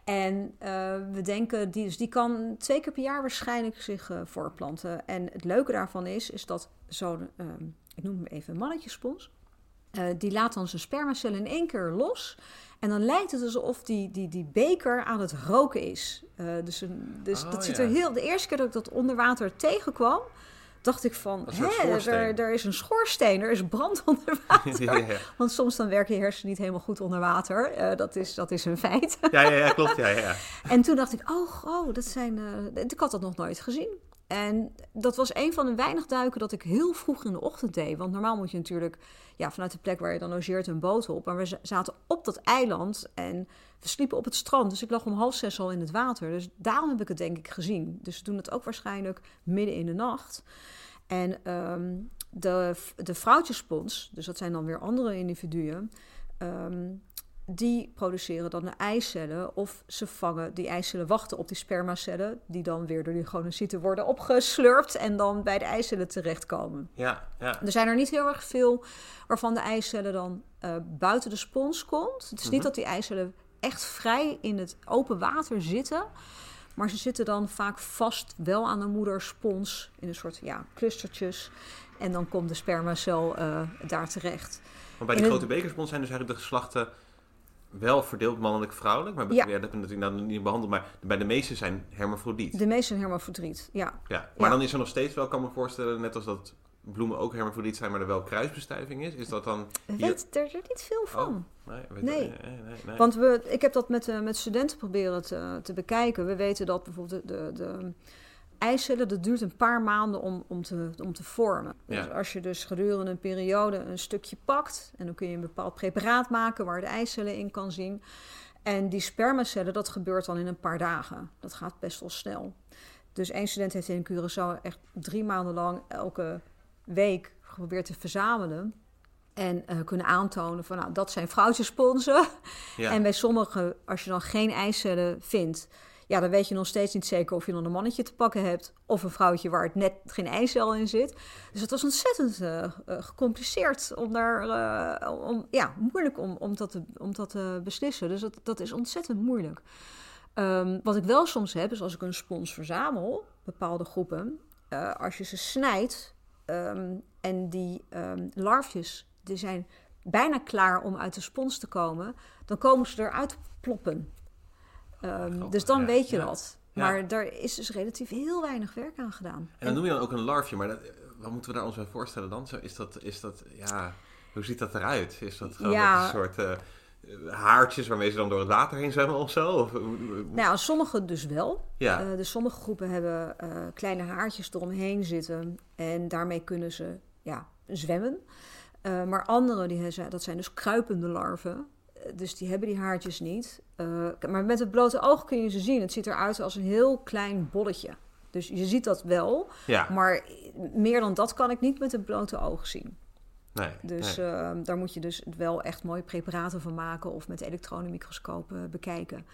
En eh, we denken, die, dus die kan twee keer per jaar waarschijnlijk zich voorplanten. En het leuke daarvan is, is dat zo'n, ik noem hem even een mannetjespons, eh, die laat dan zijn spermacellen in één keer los. En dan lijkt het alsof die, die, die beker aan het roken is. Eh, dus een, dus Oh, dat ziet er heel. De eerste keer dat ik dat onder water tegenkwam, dacht ik van, hè, schoorsteen. er, er is een schoorsteen, er is brand [LAUGHS] onder water. ja, ja, Want soms dan werken je hersenen niet helemaal goed onder water. Eh, dat, is, dat is een feit. [LAUGHS] ja, ja, ja, klopt. Ja, ja. En toen dacht ik, oh, oh dat zijn. ik had dat nog nooit gezien. En dat was een van de weinig duiken dat ik heel vroeg in de ochtend deed. Want normaal moet je natuurlijk ja, vanuit de plek waar je dan logeert een boot op. Maar we zaten op dat eiland en we sliepen op het strand. Dus ik lag om half zes al in het water. Dus daarom heb ik het denk ik gezien. Dus we doen het ook waarschijnlijk midden in de nacht. En ehm, de, de vrouwtjespons, dus dat zijn dan weer andere individuen... ehm, die produceren dan de eicellen of ze vangen die eicellen wachten op die spermacellen die dan weer door die gonocyten worden opgeslurpt en dan bij de eicellen terechtkomen. ja, ja. Er zijn er niet heel erg veel waarvan de eicellen dan eh, buiten de spons komt. Het is niet Mhm. dat die eicellen echt vrij in het open water zitten, maar ze zitten dan vaak vast wel aan de moederspons in een soort ja, clustertjes en dan komt de spermacel eh, daar terecht. Maar bij In die het- grote bekerspons zijn dus eigenlijk de geslachten wel verdeeld mannelijk-vrouwelijk. Maar Ja. dat heb natuurlijk nou niet behandeld. Maar bij de meeste zijn hermafrodiet. De meeste zijn hermafrodiet, ja. Ja. Maar Ja. dan is er nog steeds wel, kan ik me voorstellen, net als dat bloemen ook hermafrodiet zijn, maar er wel kruisbestuiving is. Is dat dan... Hier- weten er niet veel van. Oh, nee, weet Nee. Want we, ik heb dat met, eh, met studenten proberen te, te bekijken. We weten dat bijvoorbeeld de, de, de eicellen, dat duurt een paar maanden om, om, te, om te vormen. Ja. Dus als je dus gedurende een periode een stukje pakt... en dan kun je een bepaald preparaat maken waar de eicellen in kan zien... En die spermacellen, dat gebeurt dan in een paar dagen. Dat gaat best wel snel. Dus één student heeft in Curaçao echt drie maanden lang elke week geprobeerd te verzamelen. En eh, kunnen aantonen van, nou, dat zijn vrouwtjesponsen. ja. En bij sommigen, als je dan geen eicellen vindt, ja, dan weet je nog steeds niet zeker of je dan een mannetje te pakken hebt of een vrouwtje waar het net geen eicel in zit. Dus het was ontzettend eh, eh, gecompliceerd om daar, eh, om, ja, moeilijk om, om, dat te, om dat te beslissen. Dus dat, dat is ontzettend moeilijk. Ehm, wat ik wel soms heb, is als ik een spons verzamel, bepaalde groepen, als je ze snijdt ehm, en die ehm, larfjes, die zijn bijna klaar om uit de spons te komen, dan komen ze eruit ploppen. Ehm, dus dan ja, weet je ja. dat. Ja. Maar daar is dus relatief heel weinig werk aan gedaan. En dan noem je dan ook een larfje, maar dat, wat moeten we daar ons bij voorstellen dan? Zo, is dat, is dat, ja, hoe ziet dat eruit? Is dat gewoon een soort eh, haartjes waarmee ze dan door het water heen zwemmen of zo? Of, hoe- Nou, sommige dus wel. ja, Eh, dus sommige groepen hebben eh, kleine haartjes eromheen zitten en daarmee kunnen ze ja, zwemmen. Eh, maar andere, die, dat zijn dus kruipende larven. Dus die hebben die haartjes niet. Eh, maar met het blote oog kun je ze zien. Het ziet eruit als een heel klein bolletje. Dus je ziet dat wel. ja, Maar meer dan dat kan ik niet met het blote oog zien. nee. Dus nee. eh, daar moet je dus wel echt mooie preparaten van maken of met elektronenmicroscopen bekijken.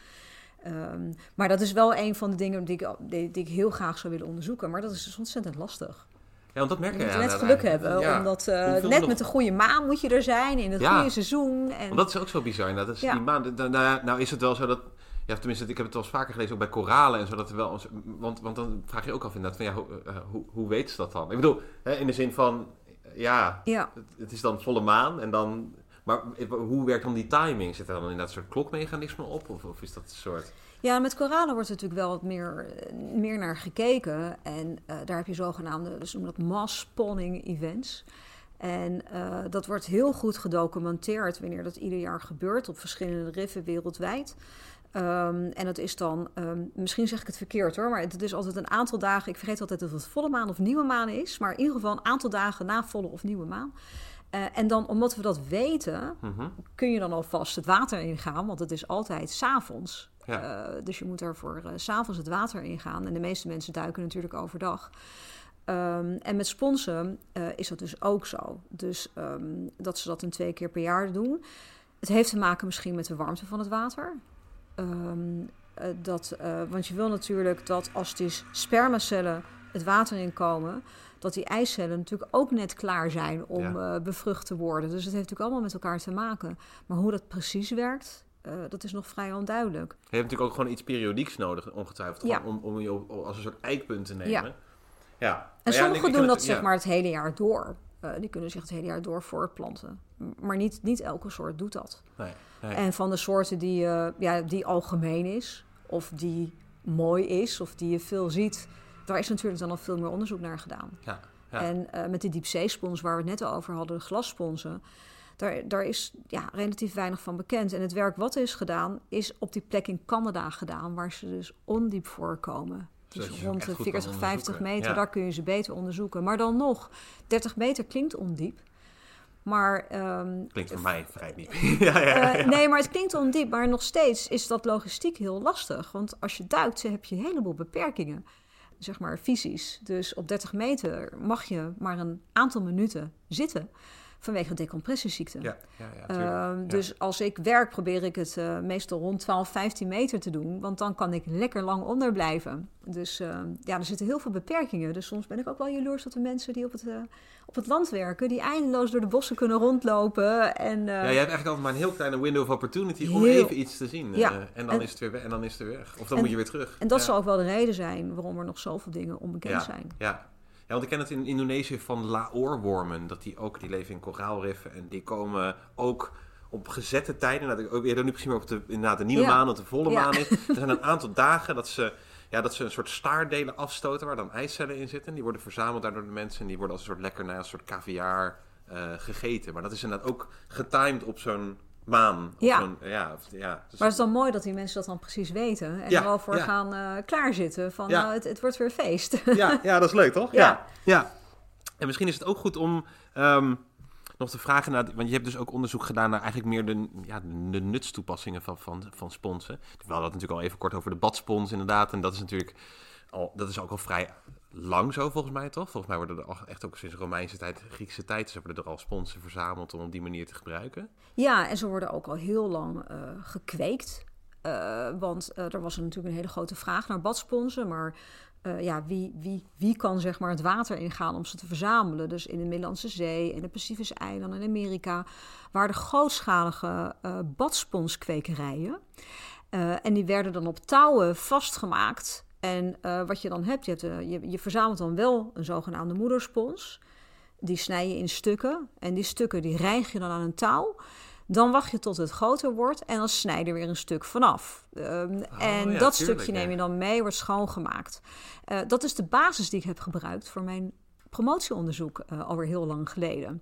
Ehm, maar dat is wel een van de dingen die ik, die, die ik heel graag zou willen onderzoeken. Maar dat is dus ontzettend lastig. Ja, want dat merk Je je moet ja, net geluk hebben. Ja. Omdat eh, net nog- met de goede maan moet je er zijn in het Ja. goede seizoen. En, Want dat is ook zo bizar. inderdaad. Dat is Ja. die maan, nou, nou is het wel zo dat... Ja, tenminste, ik heb het wel eens vaker gelezen, ook bij koralen en zo. Dat er wel, want, want dan vraag je ook af inderdaad van, ja, hoe, eh, hoe, hoe weet ze dat dan? Ik bedoel, hè, in de zin van, ja, ja, het, het is dan volle maan en dan... Maar hoe werkt dan die timing? Zit er dan inderdaad een soort klokmechanisme op? Of, of is dat een soort... Ja, met koralen wordt er natuurlijk wel wat meer, eh, meer naar gekeken. En eh, daar heb je zogenaamde, dus noemen dat mass spawning events. En eh, dat wordt heel goed gedocumenteerd wanneer dat ieder jaar gebeurt op verschillende riffen wereldwijd. Ehm, en dat is dan, ehm, misschien zeg ik het verkeerd hoor, maar het is altijd een aantal dagen. Ik vergeet altijd of het volle maan of nieuwe maan is, maar in ieder geval een aantal dagen na volle of nieuwe maan. En dan, omdat we dat weten, Mhm. kun je dan alvast het water ingaan, want het is altijd s'avonds. Ja. Eh, dus je moet daarvoor eh, s s'avonds het water ingaan. En de meeste mensen duiken natuurlijk overdag. Ehm, en met sponsen eh, is dat dus ook zo. Dus ehm, dat ze dat een twee keer per jaar doen. Het heeft te maken misschien met de warmte van het water. Ehm, eh, dat, eh, want je wil natuurlijk dat als die spermacellen het water inkomen, dat die eicellen natuurlijk ook net klaar zijn om Ja. eh, bevrucht te worden. Dus het heeft natuurlijk allemaal met elkaar te maken. Maar hoe dat precies werkt, eh, dat is nog vrij onduidelijk. Je hebt natuurlijk ook gewoon iets periodieks nodig, ongetwijfeld. Ja. Om, om je als een soort eikpunt te nemen. Ja. En sommigen doen dat het- zeg maar het hele jaar door. Eh, die kunnen zich het hele jaar door voortplanten. Maar niet, niet elke soort doet dat. Nee, nee. En van de soorten die, eh, ja, die algemeen is, of die mooi is, of die je veel ziet, daar is natuurlijk dan al veel meer onderzoek naar gedaan. Ja, ja. En met die diepzeespons waar we het net over hadden, de glassponsen, daar, daar is ja, relatief weinig van bekend. En het werk wat is gedaan, is op die plek in Canada gedaan, waar ze dus ondiep voorkomen. Dus rond de goed kan 40, 50 onderzoeken. meter, Ja. daar kun je ze beter onderzoeken. Maar dan nog, 30 meter klinkt ondiep. Maar ehm, Klinkt voor mij vrij diep. ja, [LAUGHS] ja, ja. eh, nee, maar het klinkt ondiep. Maar nog steeds is dat logistiek heel lastig. Want als je duikt, heb je een heleboel beperkingen. Zeg maar fysisch. Dus op 30 meter mag je maar een aantal minuten zitten. Vanwege decompressieziekte. Ja, ja, ja, Ehm. Ja. Dus als ik werk, probeer ik het eh, meestal rond 12, 15 meter te doen. Want dan kan ik lekker lang onder blijven. Dus ehm, ja, er zitten heel veel beperkingen. Dus soms ben ik ook wel jaloers op de mensen die op het, eh, op het land werken. Die eindeloos door de bossen kunnen rondlopen. En, eh, Ja, je hebt eigenlijk altijd maar een heel kleine window of opportunity om even iets te zien. Ja. en, dan En- is het weer weg, en dan is het weer weg. Of dan En- moet je weer terug. En dat zal ook wel de reden zijn waarom er nog zoveel dingen onbekend ja. zijn. Ja. Ja, want ik ken het in Indonesië van laoorwormen. Dat die ook, die leven in koraalriffen. En die komen ook op gezette tijden. Nou, ook weer nu precies maar op de, inderdaad de nieuwe Ja. maan, dat de volle Ja. maan is. [LAUGHS] Er zijn een aantal dagen dat ze, ja, dat ze een soort staartdelen afstoten waar dan eicellen in zitten. Die worden verzameld daar door de mensen. En die worden als een soort lekkernijen, als een soort caviar eh, gegeten. Maar dat is inderdaad ook getimed op zo'n maan. Ja. ja, of- ja. Dus- Maar het is dan mooi dat die mensen dat dan precies weten. En Ja, er al voor ja. gaan eh, klaarzitten. Van Ja. nou, het, het wordt weer feest. [LAUGHS] ja, ja, dat is leuk, toch? Ja. ja. En misschien is het ook goed om ehm, nog te vragen naar... Want je hebt dus ook onderzoek gedaan naar eigenlijk meer de, ja, de nutstoepassingen van, van, van sponsen. We hadden het natuurlijk al even kort over de badspons inderdaad. En dat is natuurlijk al, dat is ook al vrij lang zo volgens mij, toch? Volgens mij worden er echt ook sinds Romeinse tijd, Griekse tijd... ze worden er al sponsen verzameld om op die manier te gebruiken. Ja, en ze worden ook al heel lang eh, gekweekt. Eh, want eh, er was natuurlijk een hele grote vraag naar badsponsen. Maar ja, wie, wie, wie kan zeg maar het water ingaan om ze te verzamelen? Dus in de Middellandse Zee en de Pacifische eilanden in Amerika... waren er grootschalige badsponskweekerijen. En die werden dan op touwen vastgemaakt. En eh, wat je dan hebt, je, hebt eh, je, je verzamelt dan wel een zogenaamde moederspons. Die snij je in stukken. En die stukken die rijg je dan aan een touw. Dan wacht je tot het groter wordt en dan snij je er weer een stuk vanaf. Ehm, en Oh, ja, dat tuurlijk, stukje neem je dan mee, wordt schoongemaakt. Eh, dat is de basis die ik heb gebruikt voor mijn promotieonderzoek alweer heel lang geleden.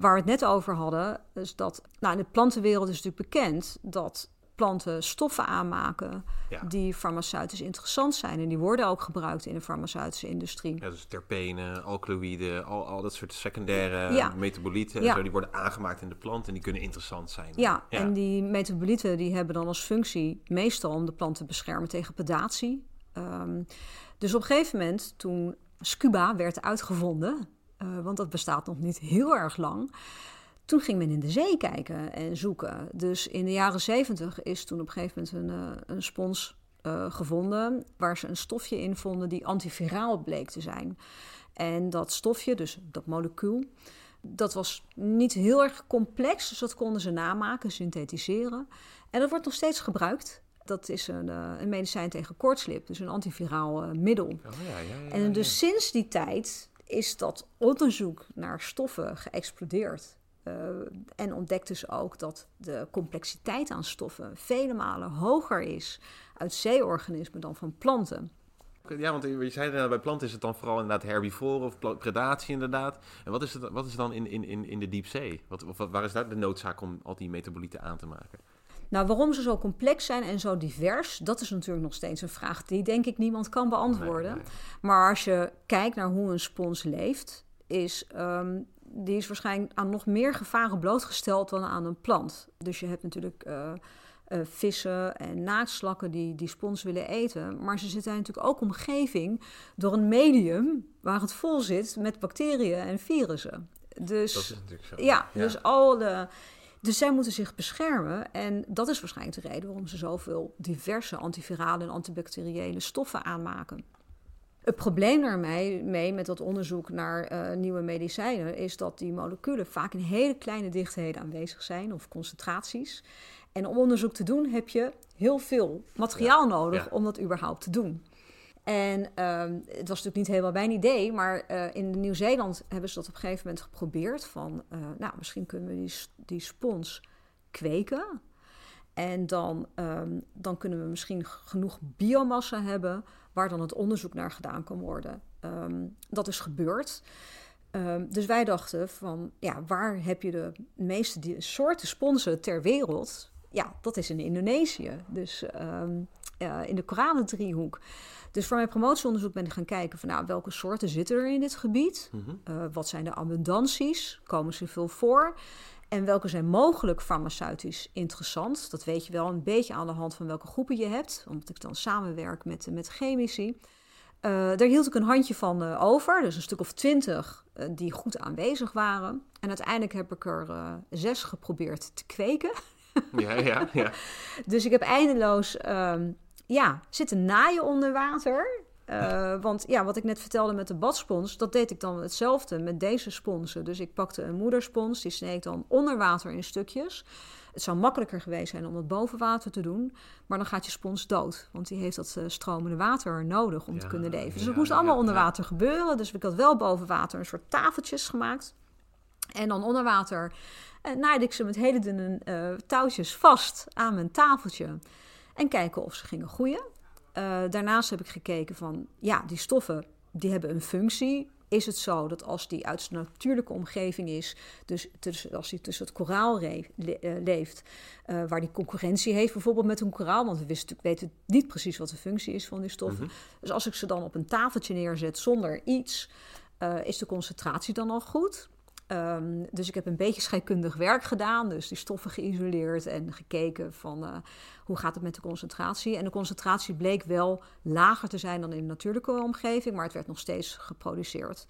Waar we het net over hadden, is dat nou, in de plantenwereld is natuurlijk bekend dat planten stoffen aanmaken Ja. die farmaceutisch interessant zijn. En die worden ook gebruikt in de farmaceutische industrie. Ja, dus terpenen, alkaloïden, al, al dat soort secundaire Ja. metabolieten Ja. zo, die worden aangemaakt in de plant en die kunnen interessant zijn. Ja, en die metabolieten die hebben dan als functie meestal om de plant te beschermen tegen predatie. Ehm, dus op een gegeven moment, toen scuba werd uitgevonden, eh, want dat bestaat nog niet heel erg lang, toen ging men in de zee kijken en zoeken. Dus in de jaren zeventig is toen op een gegeven moment een, eh, een spons eh, gevonden waar ze een stofje in vonden die antiviraal bleek te zijn. En dat stofje, dus dat molecuul, dat was niet heel erg complex, dus dat konden ze namaken, synthetiseren. En dat wordt nog steeds gebruikt. Dat is een, eh, een medicijn tegen koortslip, dus een antiviraal middel. Oh, ja, ja, ja, En dus sinds die tijd is dat onderzoek naar stoffen geëxplodeerd. Eh, en ontdekten ze ook dat de complexiteit aan stoffen vele malen hoger is uit zeeorganismen dan van planten. Ja, want je zei bij planten is het dan vooral inderdaad herbivoren of predatie inderdaad. En wat is het, wat is het dan in, in, in, in de diepzee? Wat, of wat- waar is daar de noodzaak om al die metabolieten aan te maken? Nou, waarom ze zo complex zijn en zo divers, dat is natuurlijk nog steeds een vraag die denk ik niemand kan beantwoorden. Nee, nee. Maar als je kijkt naar hoe een spons leeft, is ehm, die is waarschijnlijk aan nog meer gevaren blootgesteld dan aan een plant. Dus je hebt natuurlijk eh, eh, vissen en naaktslakken die die spons willen eten. Maar ze zitten natuurlijk ook omgeving door een medium waar het vol zit met bacteriën en virussen. Dus Dat is natuurlijk zo. ja, dus al de, Dus zij moeten zich beschermen. En dat is waarschijnlijk de reden waarom ze zoveel diverse antivirale en antibacteriële stoffen aanmaken. Het probleem daarmee mee met dat onderzoek naar uh, nieuwe medicijnen is dat die moleculen vaak in hele kleine dichtheden aanwezig zijn of concentraties. En om onderzoek te doen heb je heel veel materiaal nodig om dat überhaupt te doen. En um, het was natuurlijk niet helemaal mijn idee, maar uh, in Nieuw-Zeeland hebben ze dat op een gegeven moment geprobeerd. Van, uh, nou, misschien kunnen we die, die spons kweken. En dan, um, dan kunnen we misschien genoeg biomassa hebben waar dan het onderzoek naar gedaan kan worden. Um, dat is gebeurd. Um, dus wij dachten van, ja, waar heb je de meeste soorten sponsen ter wereld? Ja, dat is in Indonesië. Dus um, uh, in de Koralendriehoek. Dus voor mijn promotieonderzoek ben ik gaan kijken van nou, welke soorten zitten er in dit gebied? Mm -hmm. uh, wat zijn de abundanties? Komen ze veel voor? En welke zijn mogelijk farmaceutisch interessant? Dat weet je wel een beetje aan de hand van welke groepen je hebt, omdat ik dan samenwerk met, met chemici. Uh, daar hield ik een handje van uh, over, dus een stuk of twintig uh, die goed aanwezig waren. En uiteindelijk heb ik er zes geprobeerd te kweken. [LAUGHS] Ja, ja, ja. dus ik heb eindeloos um, ja, zitten naaien onder water. Uh, want ja, wat ik net vertelde met de badspons, dat deed ik dan hetzelfde met deze sponsen. Dus ik pakte een moederspons, die sneed ik dan onder water in stukjes. Het zou makkelijker geweest zijn om dat boven water te doen, maar dan gaat je spons dood. Want die heeft dat uh, stromende water nodig om ja, te kunnen leven. Dus ja, het moest allemaal ja, onder water gebeuren. Dus ik had wel boven water een soort tafeltjes gemaakt. En dan onder water uh, naaide ik ze met hele dunne touwtjes vast aan mijn tafeltje. En kijken of ze gingen groeien. Uh, daarnaast heb ik gekeken van, ja, die stoffen, die hebben een functie. Is het zo dat als die uit zijn natuurlijke omgeving is, dus tussen, als die tussen het koraal le, uh, leeft, uh, waar die concurrentie heeft, bijvoorbeeld met een koraal, want we wisten, weten niet precies wat de functie is van die stoffen. Mm-hmm. Dus als ik ze dan op een tafeltje neerzet zonder iets, is de concentratie dan al goed? Um, dus ik heb een beetje scheikundig werk gedaan, dus die stoffen geïsoleerd en gekeken van uh, hoe gaat het met de concentratie. En de concentratie bleek wel lager te zijn dan in de natuurlijke omgeving, maar het werd nog steeds geproduceerd.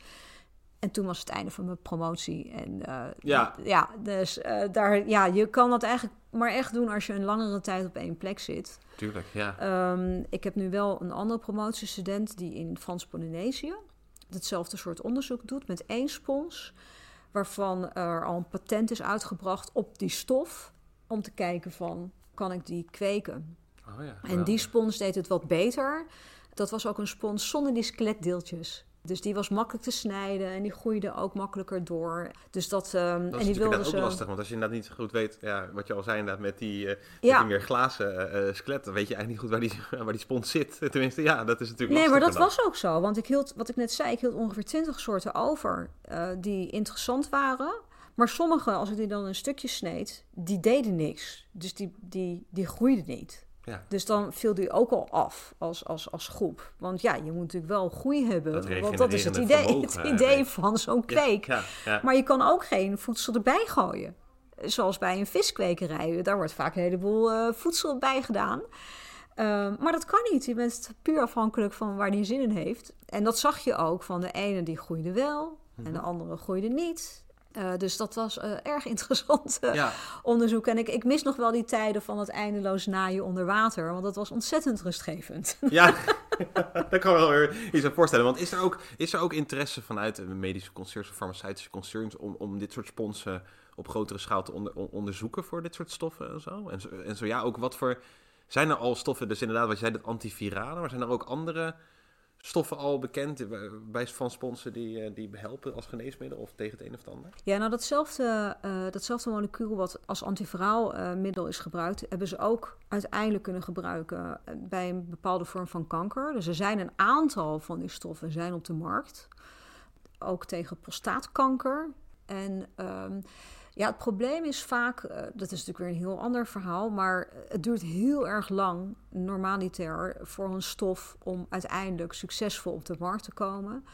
En toen was het einde van mijn promotie. En uh, ja. ja, dus uh, daar, ja, je kan dat eigenlijk maar echt doen als je een langere tijd op één plek zit. Tuurlijk, ja. Um, ik heb nu wel een andere promotiestudent die in Frans-Polynesië hetzelfde soort onderzoek doet met één spons waarvan er al een patent is uitgebracht op die stof. Om te kijken van, kan ik die kweken? Oh ja, en die spons deed het wat beter. Dat was ook een spons zonder die skeletdeeltjes. Dus die was makkelijk te snijden en die groeide ook makkelijker door. Dus dat, um, dat en is die wilde ook ze... lastig, want als je inderdaad niet goed weet, ja, wat je al zei inderdaad, met die, uh, ja. met die meer glazen uh, skelet, dan weet je eigenlijk niet goed waar die, [LAUGHS] waar die spons zit. Tenminste, ja, dat is natuurlijk Nee, maar dat dan. was ook zo, want ik hield, wat ik net zei, ik hield ongeveer 20 soorten over uh, die interessant waren. Maar sommige, als ik die dan een stukje sneed, die deden niks. Dus die, die, die groeiden niet. Ja. Dus dan viel die ook al af als, als, als groep. Want ja, je moet natuurlijk wel groei hebben. Dat want dat is het idee, vermogen, het idee nee. van zo'n kweek. Ja, ja, maar je kan ook geen voedsel erbij gooien. Zoals bij een viskwekerij. Daar wordt vaak een heleboel uh, voedsel bij gedaan. Uh, maar dat kan niet. Je bent puur afhankelijk van waar die zin in heeft. En dat zag je ook van de ene die groeide wel Mhm. en de andere groeide niet. Uh, dus dat was uh, erg [LAUGHS] interessant uh, ja. onderzoek. En ik, ik, mis nog wel die tijden van het eindeloos naaien onder water. Want dat was ontzettend rustgevend. [LAUGHS] Ja, [LAUGHS] dat kan wel weer iets aan voorstellen. Want is er ook, is er ook interesse vanuit medische concerns of farmaceutische concerns... om, om dit soort sponsen op grotere schaal te onder, onderzoeken voor dit soort stoffen en zo? En, zo? en zo ja, ook wat voor... Zijn er al stoffen, dus inderdaad wat je zei, dat antivirale... maar zijn er ook andere stoffen al bekend bij van sponsen die, die helpen als geneesmiddel of tegen het een of ander? Ja, nou datzelfde, uh, datzelfde molecuul wat als antiviraal uh, middel is gebruikt, hebben ze ook uiteindelijk kunnen gebruiken bij een bepaalde vorm van kanker. Dus er zijn een aantal van die stoffen zijn op de markt, ook tegen prostaatkanker. En um, ja, het probleem is vaak, uh, dat is natuurlijk weer een heel ander verhaal, maar het duurt heel erg lang, normaliter, voor een stof om uiteindelijk succesvol op de markt te komen.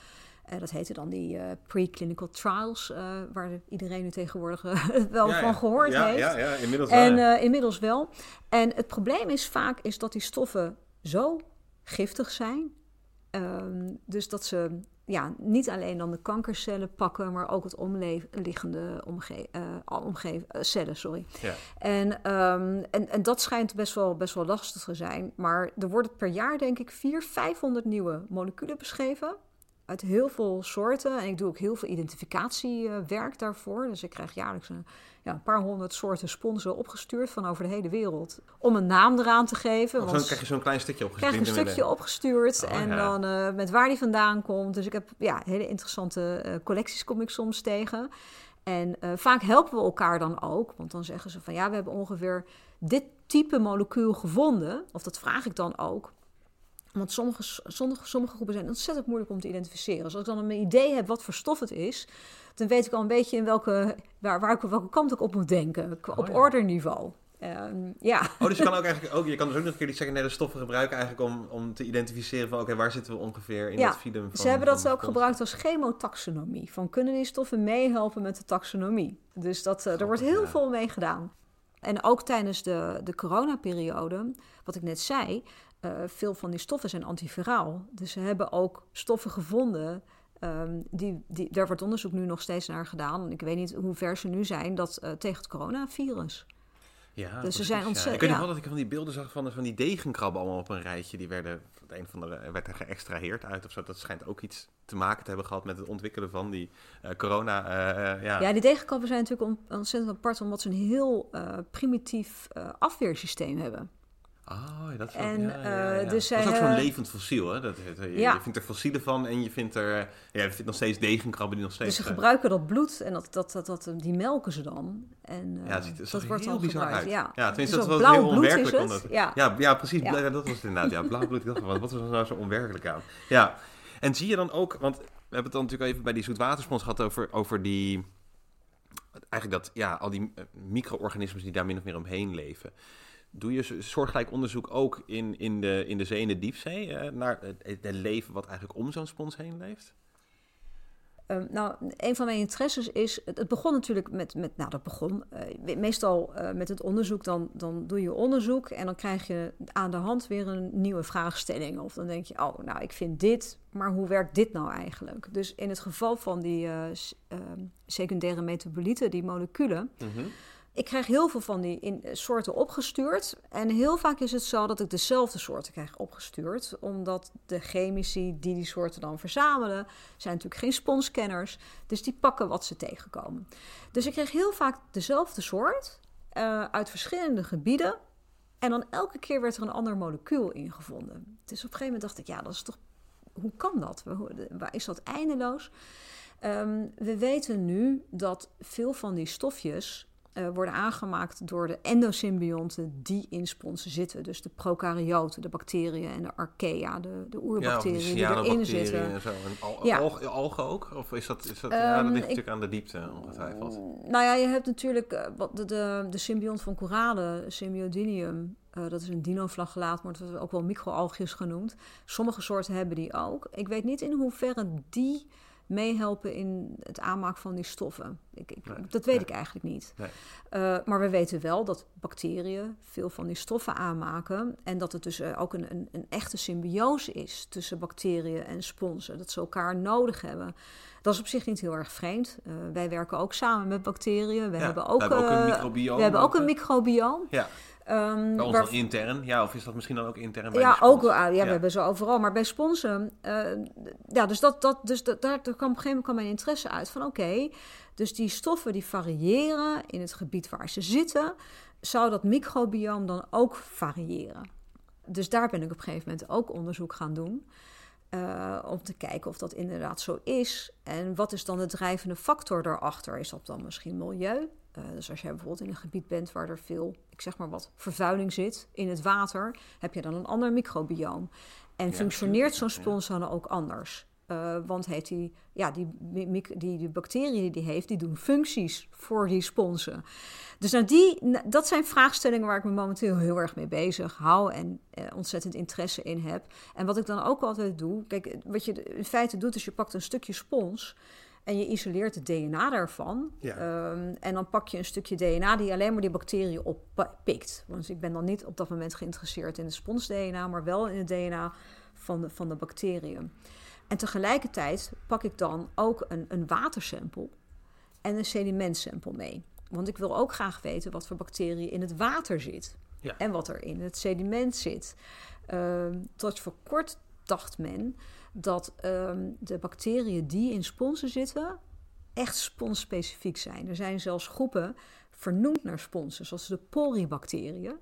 Uh, dat heette dan die uh, preclinical trials, waar iedereen nu tegenwoordig [LAUGHS] wel ja, van gehoord ja, heeft. Ja, ja, inmiddels en, wel. Ja. inmiddels wel. En het probleem is vaak is dat die stoffen zo giftig zijn, um, dus dat ze ja, niet alleen dan de kankercellen pakken, maar ook het omliggende omge uh, omge cellen. Sorry. Ja. En, ehm, en, en dat schijnt best wel, best wel lastig te zijn. Maar er worden per jaar, denk ik, 400, 500 nieuwe moleculen beschreven uit heel veel soorten. En ik doe ook heel veel identificatiewerk daarvoor. Dus ik krijg jaarlijks een, ja, een paar honderd soorten sponsen opgestuurd van over de hele wereld. Om een naam eraan te geven. Dan krijg je zo'n klein stukje opgestuurd. Krijg een stukje opgestuurd Oh, en ja. dan eh, met waar die vandaan komt. Dus ik heb ja, hele interessante eh, collecties kom ik soms tegen. En eh, vaak helpen we elkaar dan ook. Want dan zeggen ze van ja, we hebben ongeveer dit type molecuul gevonden. Of dat vraag ik dan ook. Want sommige, sommige, sommige groepen zijn ontzettend moeilijk om te identificeren. Dus als ik dan een idee heb wat voor stof het is, dan weet ik al een beetje in welke, waar, waar ik, welke kant ik op moet denken. Op Oh, ja. orderniveau. Ehm, ja. Oh, dus je kan ook eigenlijk ook, je kan dus ook nog een keer die secundaire stoffen gebruiken eigenlijk om, om te identificeren van oké, waar zitten we ongeveer in Ja, het filum van Ze hebben dat ook gebruikt als chemotaxonomie. Van kunnen die stoffen meehelpen met de taxonomie? Dus dat, eh, er wordt heel ja. veel mee gedaan. En ook tijdens de, de coronaperiode, wat ik net zei, eh, veel van die stoffen zijn antiviraal. Dus ze hebben ook stoffen gevonden. ehm, die, die, daar wordt onderzoek nu nog steeds naar gedaan. Ik weet niet hoe ver ze nu zijn dat, eh, tegen het coronavirus. Ja, ze precies, zijn ja. ontzettend- Ik weet nog ja. wel dat ik van die beelden zag van, van die degenkrabben allemaal op een rijtje. Die werden, het een van de werd er geëxtraheerd uit of zo. Dat schijnt ook iets te maken te hebben gehad met het ontwikkelen van die eh, corona. eh, eh, ja. Ja, die degenkappen zijn natuurlijk on- ontzettend apart, omdat ze een heel eh, primitief eh, afweersysteem hebben. Oh, dat is En, ja, ja, ja. eh, dus dat is ook zo'n levend fossiel, hè? Dat, je, vindt er fossielen van en je vindt er, ja, je vindt nog steeds degenkrabben die nog steeds... Dus ze eh, gebruiken dat bloed en dat, dat, dat, dat, die melken ze dan. En eh, ja, het ziet er dat wordt heel dan bizar gebruikt. uit. Ja, tenminste, Dus dat was heel blauw bloed is onwerkelijk. omdat- Ja. Ja, precies. Dat was het inderdaad. Ja, blauw bloed. Dacht, wat was er nou zo onwerkelijk aan? Ja, en zie je dan ook, want we hebben het dan natuurlijk even bij die zoetwaterspons gehad over, over die, eigenlijk dat, ja, al die eh, micro-organismen die daar min of meer omheen leven. Doe je zo- soortgelijk onderzoek ook in, in, de, in de zee en de diepzee eh, naar het, het leven wat eigenlijk om zo'n spons heen leeft? Ehm, nou, een van mijn interesses is. Het, het begon natuurlijk met. met nou, dat begon. eh, meestal eh, met het onderzoek. Dan, dan doe je onderzoek. En dan krijg je aan de hand weer een nieuwe vraagstelling. Of dan denk je: Oh, nou, ik vind dit. Maar hoe werkt dit nou eigenlijk? Dus in het geval van die eh, ehm, secundaire metabolieten, die moleculen. Ik krijg heel veel van die in, soorten opgestuurd. En heel vaak is het zo dat ik dezelfde soorten krijg opgestuurd. Omdat de chemici die die soorten dan verzamelen, zijn natuurlijk geen sponskenners. Dus die pakken wat ze tegenkomen. Dus ik kreeg heel vaak dezelfde soort eh, uit verschillende gebieden. En dan elke keer werd er een ander molecuul ingevonden. Dus op een gegeven moment dacht ik, ja, dat is toch. Hoe kan dat? Waar is dat eindeloos? Ehm, we weten nu dat veel van die stofjes eh, worden aangemaakt door de endosymbionten die in sponsen zitten. Dus de prokaryoten, de bacteriën en de archaea, de, de oerbacteriën die erin zitten. en zo. En al, Ja. alg- algen ook? Of is dat, is dat ja, dat Ehm, ligt ik- natuurlijk aan de diepte, ongetwijfeld. Nou ja, je hebt natuurlijk eh, wat de, de, de symbiont van koralen, Symbiodinium. eh, dat is een dinoflagellaat, maar dat wordt ook wel microalgjes genoemd. Sommige soorten hebben die ook. Ik weet niet in hoeverre die meehelpen in het aanmaken van die stoffen. Ik, ik, Nee, dat weet nee. ik eigenlijk niet. Nee. Eh, maar we weten wel dat bacteriën veel van die stoffen aanmaken. En dat het dus eh, ook een, een, een echte symbiose is tussen bacteriën en sponsen. Dat ze elkaar nodig hebben. Dat is op zich niet heel erg vreemd. Eh, wij werken ook samen met bacteriën. We Ja, hebben ook, we hebben ook een microbioom. we hebben ook een microbioom. Ja, Ehm, bij ons waar- dan intern. Ja, of is dat misschien dan ook intern bij ja, ook wel. Ja, Ja. we hebben ze overal. Maar bij sponsen, eh, ja, dus, dat, dat, dus dat, daar, kwam op een gegeven moment kwam mijn interesse uit van oké, dus die stoffen die variëren in het gebied waar ze zitten, zou dat microbioom dan ook variëren? Dus daar ben ik op een gegeven moment ook onderzoek gaan doen. eh, om te kijken of dat inderdaad zo is. En wat is dan de drijvende factor daarachter? Is dat dan misschien milieu? Eh, dus als jij bijvoorbeeld in een gebied bent waar er veel, ik zeg maar wat, vervuiling zit in het water, heb je dan een ander microbioom. En Ja, functioneert zo'n spons dan ook anders? Eh, want heeft die, ja, die, die, die bacteriën die die heeft, die doen functies voor die sponsen. Dus nou die, dat zijn vraagstellingen waar ik me momenteel heel erg mee bezig hou en eh, ontzettend interesse in heb. En wat ik dan ook altijd doe, kijk, wat je in feite doet is je pakt een stukje spons en je isoleert het DNA daarvan. Ja. Ehm, en dan pak je een stukje DNA die alleen maar die bacteriën oppikt. Want ik ben dan niet op dat moment geïnteresseerd in het spons-DNA, maar wel in het DNA van de, van de bacteriën. En tegelijkertijd pak ik dan ook een, een watersample en een sedimentsample mee. Want ik wil ook graag weten wat voor bacteriën in het water zit. Ja. En wat er in het sediment zit. Ehm, tot voor kort dacht men dat ehm, de bacteriën die in sponsen zitten echt sponsspecifiek zijn. Er zijn zelfs groepen vernoemd naar sponsen, zoals de poribacteriën.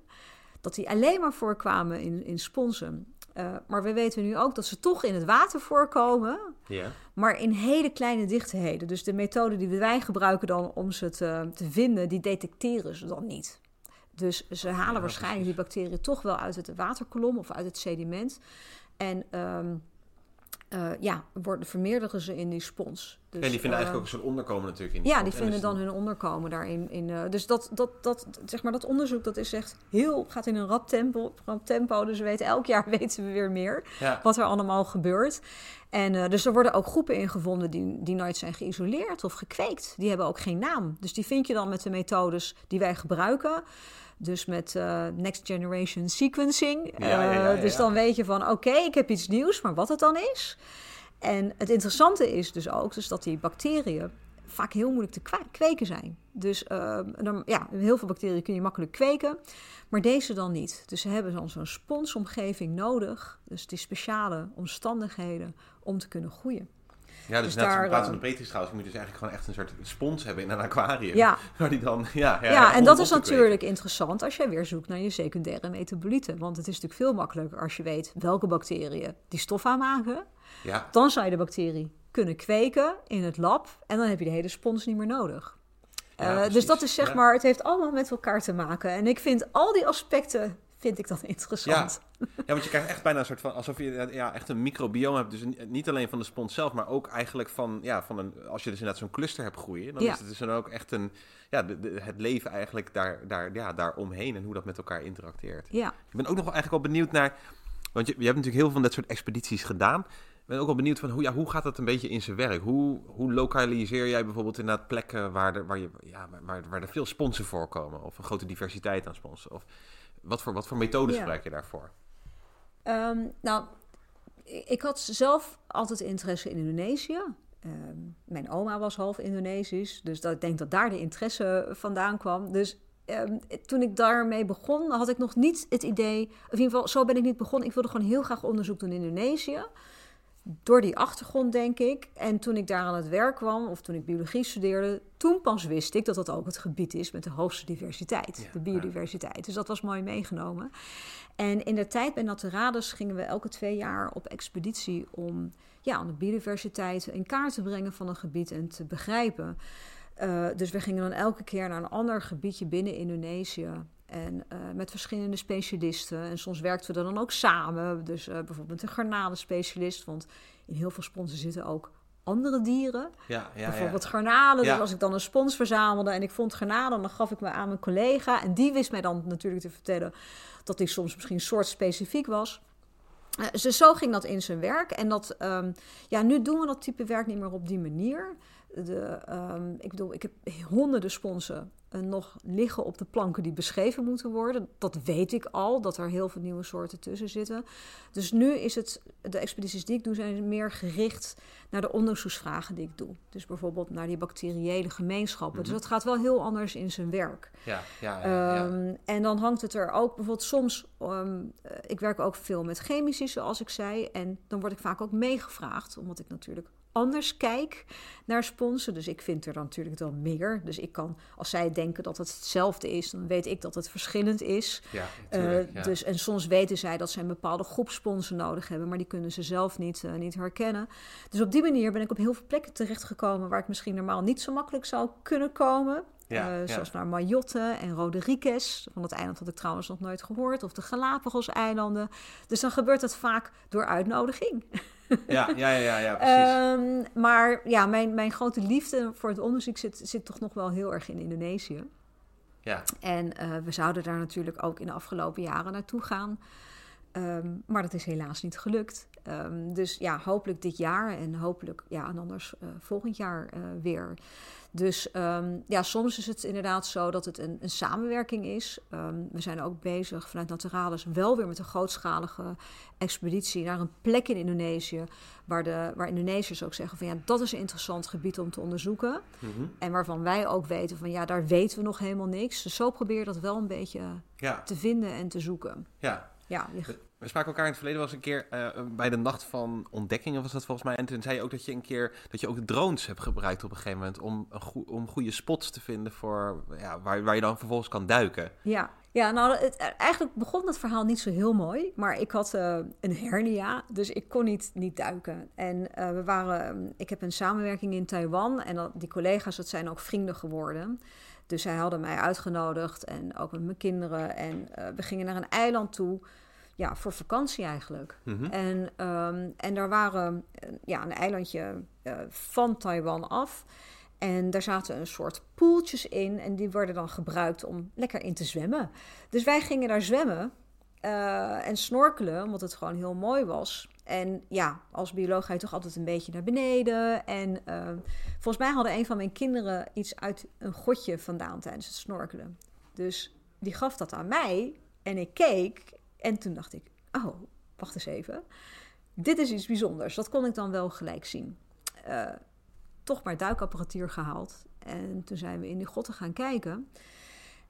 Dat die alleen maar voorkwamen in, in sponsen. Uh, maar we weten nu ook dat ze toch in het water voorkomen, Ja. maar in hele kleine dichtheden. Dus de methode die wij gebruiken dan om ze te, te vinden, die detecteren ze dan niet. Dus ze halen Ja, waarschijnlijk die bacteriën toch wel uit het waterkolom of uit het sediment. En ehm, eh, ja, worden, vermeerderen ze in die spons. Dus, en die vinden eh, eigenlijk ook een soort onderkomen natuurlijk in die ja, spons. die En vinden dus dan hun onderkomen daarin. In, eh, dus dat, dat, dat, zeg maar, dat onderzoek dat is echt heel, gaat in een rap tempo, rap tempo. Dus we weten, elk jaar [LAUGHS] weten we weer meer Ja. wat er allemaal gebeurt. En eh, dus er worden ook groepen ingevonden die, die nooit zijn geïsoleerd of gekweekt. Die hebben ook geen naam. Dus die vind je dan met de methodes die wij gebruiken. Dus met eh, next generation sequencing. Ja, ja, ja, Eh, dus dan weet je van oké, ik heb iets nieuws, maar wat het dan is. En het interessante is dus ook dus dat die bacteriën vaak heel moeilijk te kweken zijn. Dus eh, dan, ja, heel veel bacteriën kun je makkelijk kweken, maar deze dan niet. Dus ze hebben dan zo'n sponsomgeving nodig, dus die speciale omstandigheden om te kunnen groeien. Ja, dus, Dus net daar, plaats van eh, de petrischouw, je moet dus eigenlijk gewoon echt een soort spons hebben in een aquarium. Ja. [LAUGHS] Waar die dan, ja, ja, Ja, en dat is kweken. natuurlijk interessant als jij weer zoekt naar je secundaire metabolieten. Want het is natuurlijk veel makkelijker als je weet welke bacteriën die stof aanmaken. Ja, Dan zou je de bacterie kunnen kweken in het lab en dan heb je de hele spons niet meer nodig. Ja, Eh, dus dat is zeg maar, het heeft allemaal met elkaar te maken. En ik vind al die aspecten, vind ik dan interessant. Ja, want je krijgt echt bijna een soort van, alsof je ja, echt een microbiome hebt. Dus ni- niet alleen van de spons zelf, maar ook eigenlijk van, ja, van een, als je dus inderdaad zo'n cluster hebt groeien, dan Ja. is het dus dan ook echt een, ja, de, de- het leven eigenlijk daar, daar, ja, daar omheen en hoe dat met elkaar interacteert. Ja. Ik ben ook nog wel eigenlijk wel benieuwd naar, want je, je hebt natuurlijk heel veel van dat soort expedities gedaan. Ik ben ook wel benieuwd van hoe, ja, hoe gaat dat een beetje in zijn werk? Hoe, hoe lokaliseer jij bijvoorbeeld inderdaad plekken waar, er, waar, je, ja, waar, waar er veel sponsen voorkomen? Of een grote diversiteit aan sponsen? Of wat voor, wat voor methodes Ja. gebruik je daarvoor? Ehm, nou, ik had zelf altijd interesse in Indonesië. Ehm, mijn oma was half Indonesisch, dus dat, ik denk dat daar de interesse vandaan kwam. Dus ehm, toen ik daarmee begon, had ik nog niet het idee... Of in ieder geval, zo ben ik niet begonnen. Ik wilde gewoon heel graag onderzoek doen in Indonesië. Door die achtergrond, denk ik. En toen ik daar aan het werk kwam, of toen ik biologie studeerde... toen pas wist ik dat dat ook het gebied is met de hoogste diversiteit. Ja, de biodiversiteit. Dus dat was mooi meegenomen. En in de tijd bij Naturades gingen we elke twee jaar op expeditie om, ja, de biodiversiteit in kaart te brengen van een gebied en te begrijpen. Eh, dus we gingen dan elke keer naar een ander gebiedje binnen Indonesië. En eh, met verschillende specialisten. En soms werkten we dan ook samen. Dus eh, bijvoorbeeld een garnalenspecialist. Want in heel veel sponsen zitten ook andere dieren. Ja, ja, Bijvoorbeeld garnalen. Dus als ik dan een spons verzamelde en ik vond garnalen, dan gaf ik me aan mijn collega. En die wist mij dan natuurlijk te vertellen dat die soms misschien soortspecifiek was. Dus zo ging dat in zijn werk. En dat, ehm, ja, nu doen we dat type werk niet meer op die manier. De, ehm, ik bedoel, ik heb honderden sponsen nog liggen op de planken die beschreven moeten worden. Dat weet ik al, dat er heel veel nieuwe soorten tussen zitten. Dus nu is het, de expedities die ik doe, zijn meer gericht naar de onderzoeksvragen die ik doe. Dus bijvoorbeeld naar die bacteriële gemeenschappen. Mhm. Dus dat gaat wel heel anders in zijn werk. ja, ja, ja, ja. Ehm, en dan hangt het er ook bijvoorbeeld soms. ehm, eh, ik werk ook veel met chemici, zoals ik zei. En dan word ik vaak ook meegevraagd, omdat ik natuurlijk anders kijk naar sponsen. Dus ik vind er dan natuurlijk wel meer. Dus ik kan, als zij denken dat het hetzelfde is, dan weet ik dat het verschillend is. ja, Eh, ja. dus, en soms weten zij dat ze een bepaalde groep sponsen nodig hebben, maar die kunnen ze zelf niet, eh, niet herkennen. Dus op die manier ben ik op heel veel plekken terechtgekomen waar ik misschien normaal niet zo makkelijk zou kunnen komen. Ja, Eh, ja. Zoals naar Mayotte en Rodriguez. Van dat eiland had ik trouwens nog nooit gehoord. Of de Galapagos-eilanden. Dus dan gebeurt dat vaak door uitnodiging. [LAUGHS] ja, ja, ja, ja, precies. Ehm, maar ja, mijn, mijn grote liefde voor het onderzoek zit, zit toch nog wel heel erg in Indonesië. ja. En eh, we zouden daar natuurlijk ook in de afgelopen jaren naartoe gaan. Ehm, maar dat is helaas niet gelukt. Ehm, dus ja, hopelijk dit jaar en hopelijk, ja, en anders uh, volgend jaar uh, weer. Dus um, ja, soms is het inderdaad zo dat het een, een samenwerking is. Um, we zijn ook bezig vanuit Naturalis wel weer met een grootschalige expeditie naar een plek in Indonesië. Waar, de, waar Indonesiërs ook zeggen van ja, dat is een interessant gebied om te onderzoeken. Mm -hmm. En waarvan wij ook weten van ja, daar weten we nog helemaal niks. Dus zo probeer je dat wel een beetje ja. te vinden en te zoeken. Ja. Ja, je... We spraken elkaar in het verleden was een keer uh, bij de nacht van ontdekkingen was dat volgens mij. En toen zei je ook dat je een keer dat je ook drones hebt gebruikt op een gegeven moment om, go om goede spots te vinden voor ja, waar, waar je dan vervolgens kan duiken. Ja, ja nou het, eigenlijk begon het verhaal niet zo heel mooi. Maar ik had een hernia, dus ik kon niet, niet duiken. En we waren, ik heb een samenwerking in Taiwan en die collega's, dat zijn ook vrienden geworden. Dus zij hadden mij uitgenodigd en ook met mijn kinderen. En we gingen naar een eiland toe. Ja, voor vakantie eigenlijk. Mm -hmm. en, um, en daar waren ja, een eilandje uh, van Taiwan af. En daar zaten een soort poeltjes in. En die werden dan gebruikt om lekker in te zwemmen. Dus wij gingen daar zwemmen. Uh, en snorkelen, omdat het gewoon heel mooi was. En ja, als bioloog ga je toch altijd een beetje naar beneden. En uh, volgens mij hadden een van mijn kinderen iets uit een godje vandaan tijdens het snorkelen. Dus die gaf dat aan mij. En ik keek. En toen dacht ik, oh, wacht eens even. Dit is iets bijzonders. Dat kon ik dan wel gelijk zien. Uh, toch maar duikapparatuur gehaald. En toen zijn we in die grotten gaan kijken.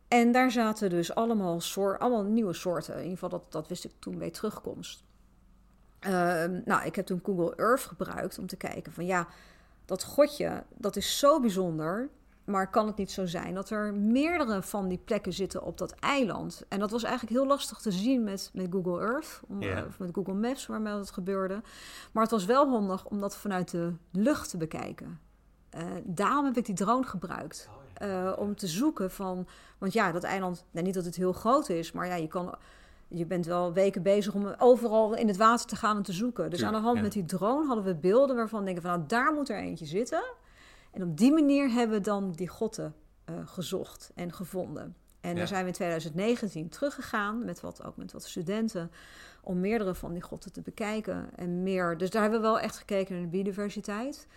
En daar zaten dus allemaal, soort, allemaal nieuwe soorten. In ieder geval, dat, dat wist ik toen bij terugkomst. Uh, nou, ik heb toen Google Earth gebruikt om te kijken van ja, dat godje, dat is zo bijzonder. Maar kan het niet zo zijn dat er meerdere van die plekken zitten op dat eiland? En dat was eigenlijk heel lastig te zien met, met Google Earth, om, yeah. of met Google Maps, waarmee dat gebeurde. Maar het was wel handig om dat vanuit de lucht te bekijken. Uh, daarom heb ik die drone gebruikt. Uh, om te zoeken van. Want ja, dat eiland. Nou, niet dat het heel groot is, maar ja, je kan. Je bent wel weken bezig om overal in het water te gaan en te zoeken. Dus ja, aan de hand ja. met die drone hadden we beelden waarvan denken van nou, daar moet er eentje zitten. En op die manier hebben we dan die grotten uh, gezocht en gevonden. En ja. daar zijn we in 2019 teruggegaan, met wat, ook met wat studenten, om meerdere van die grotten te bekijken. En meer. Dus daar hebben we wel echt gekeken naar de biodiversiteit.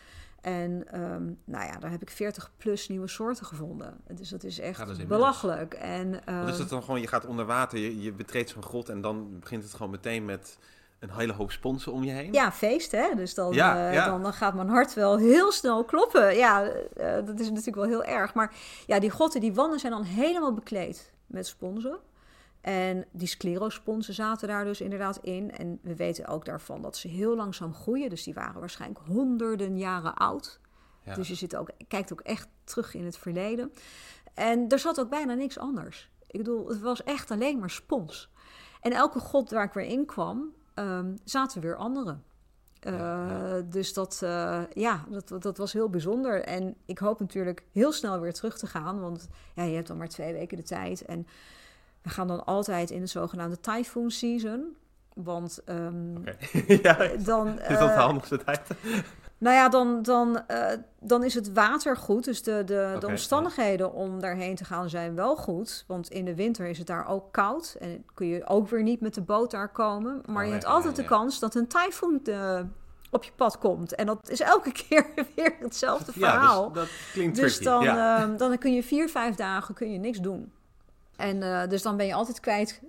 En um, nou ja, daar heb ik 40 plus nieuwe soorten gevonden. Dus dat is echt ja, dat is belachelijk. En, uh, Wat is het dan gewoon, je gaat onder water, je, je betreedt zo'n grot en dan begint het gewoon meteen met een hele hoop sponsen om je heen? Ja, feest hè. Dus dan, ja, uh, ja. Dan, dan, gaat mijn hart wel heel snel kloppen. Ja, uh, dat is natuurlijk wel heel erg. Maar ja, die grotten, die wanden zijn dan helemaal bekleed met sponsen. En die sclerosponsen zaten daar dus inderdaad in. En we weten ook daarvan dat ze heel langzaam groeien. Dus die waren waarschijnlijk honderden jaren oud. Ja. Dus je zit ook, kijkt ook echt terug in het verleden. En er zat ook bijna niks anders. Ik bedoel, het was echt alleen maar spons. En elke god waar ik weer in kwam, um, zaten weer andere. Uh, ja, ja. Dus dat, uh, ja, dat, dat was heel bijzonder. En ik hoop natuurlijk heel snel weer terug te gaan. Want ja, je hebt dan maar twee weken de tijd. En we gaan dan altijd in de zogenaamde typhoon season. Want um, okay. [LAUGHS] ja, dan... Is dat de handigste tijd? Nou ja, dan, dan, uh, dan is het water goed. Dus de, de, okay, de omstandigheden ja. om daarheen te gaan zijn wel goed. Want in de winter is het daar ook koud. En kun je ook weer niet met de boot daar komen. Maar oh, je hebt ja, altijd ja, de kans dat een tyfoon de, op je pad komt. En dat is elke [LAUGHS] keer weer hetzelfde verhaal. dus dat klinkt dus tricky. dan, uh, dan kun je vier, vijf dagen kun je niks doen. En dus dan ben je altijd kwijt,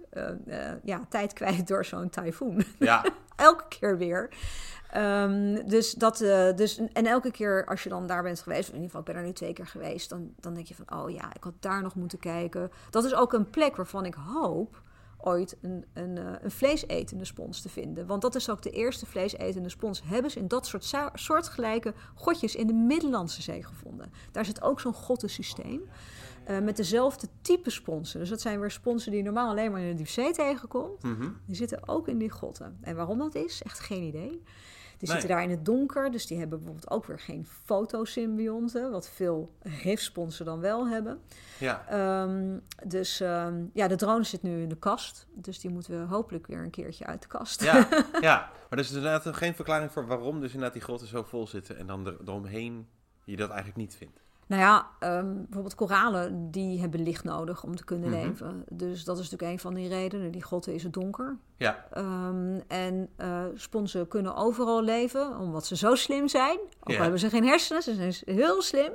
ja, tijd kwijt door zo'n tyfoon. Ja. [LAUGHS] elke keer weer. Um, dus dat, dus, en elke keer als je dan daar bent geweest, in ieder geval ik ben er nu twee keer geweest, dan, dan denk je van, oh ja, ik had daar nog moeten kijken. Dat is ook een plek waarvan ik hoop ooit een, een, een vleesetende spons te vinden. Want dat is ook de eerste vleesetende spons. Hebben ze in dat soort soortgelijke godjes in de Middellandse Zee gevonden. Daar zit ook zo'n gottensysteem. Uh, met dezelfde type sponsen. Dus dat zijn weer sponsen die je normaal alleen maar in de diepzee tegenkomt. Mm -hmm. Die zitten ook in die grotten. En waarom dat is, echt geen idee. Die nee. zitten daar in het donker, dus die hebben bijvoorbeeld ook weer geen fotosymbionten, wat veel rifsponsen dan wel hebben. Ja. Um, dus um, ja, de drone zit nu in de kast, dus die moeten we hopelijk weer een keertje uit de kast. Ja, [LAUGHS] ja. maar er is inderdaad geen verklaring voor waarom dus inderdaad die grotten zo vol zitten en dan er, eromheen je dat eigenlijk niet vindt. Nou ja, ehm, bijvoorbeeld koralen, die hebben licht nodig om te kunnen Mhm. leven. Dus dat is natuurlijk een van die redenen. Die grotten is het donker. Ja, Ehm, en eh sponsen kunnen overal leven, omdat ze zo slim zijn. Ook Ja. al hebben ze geen hersenen, ze zijn heel slim.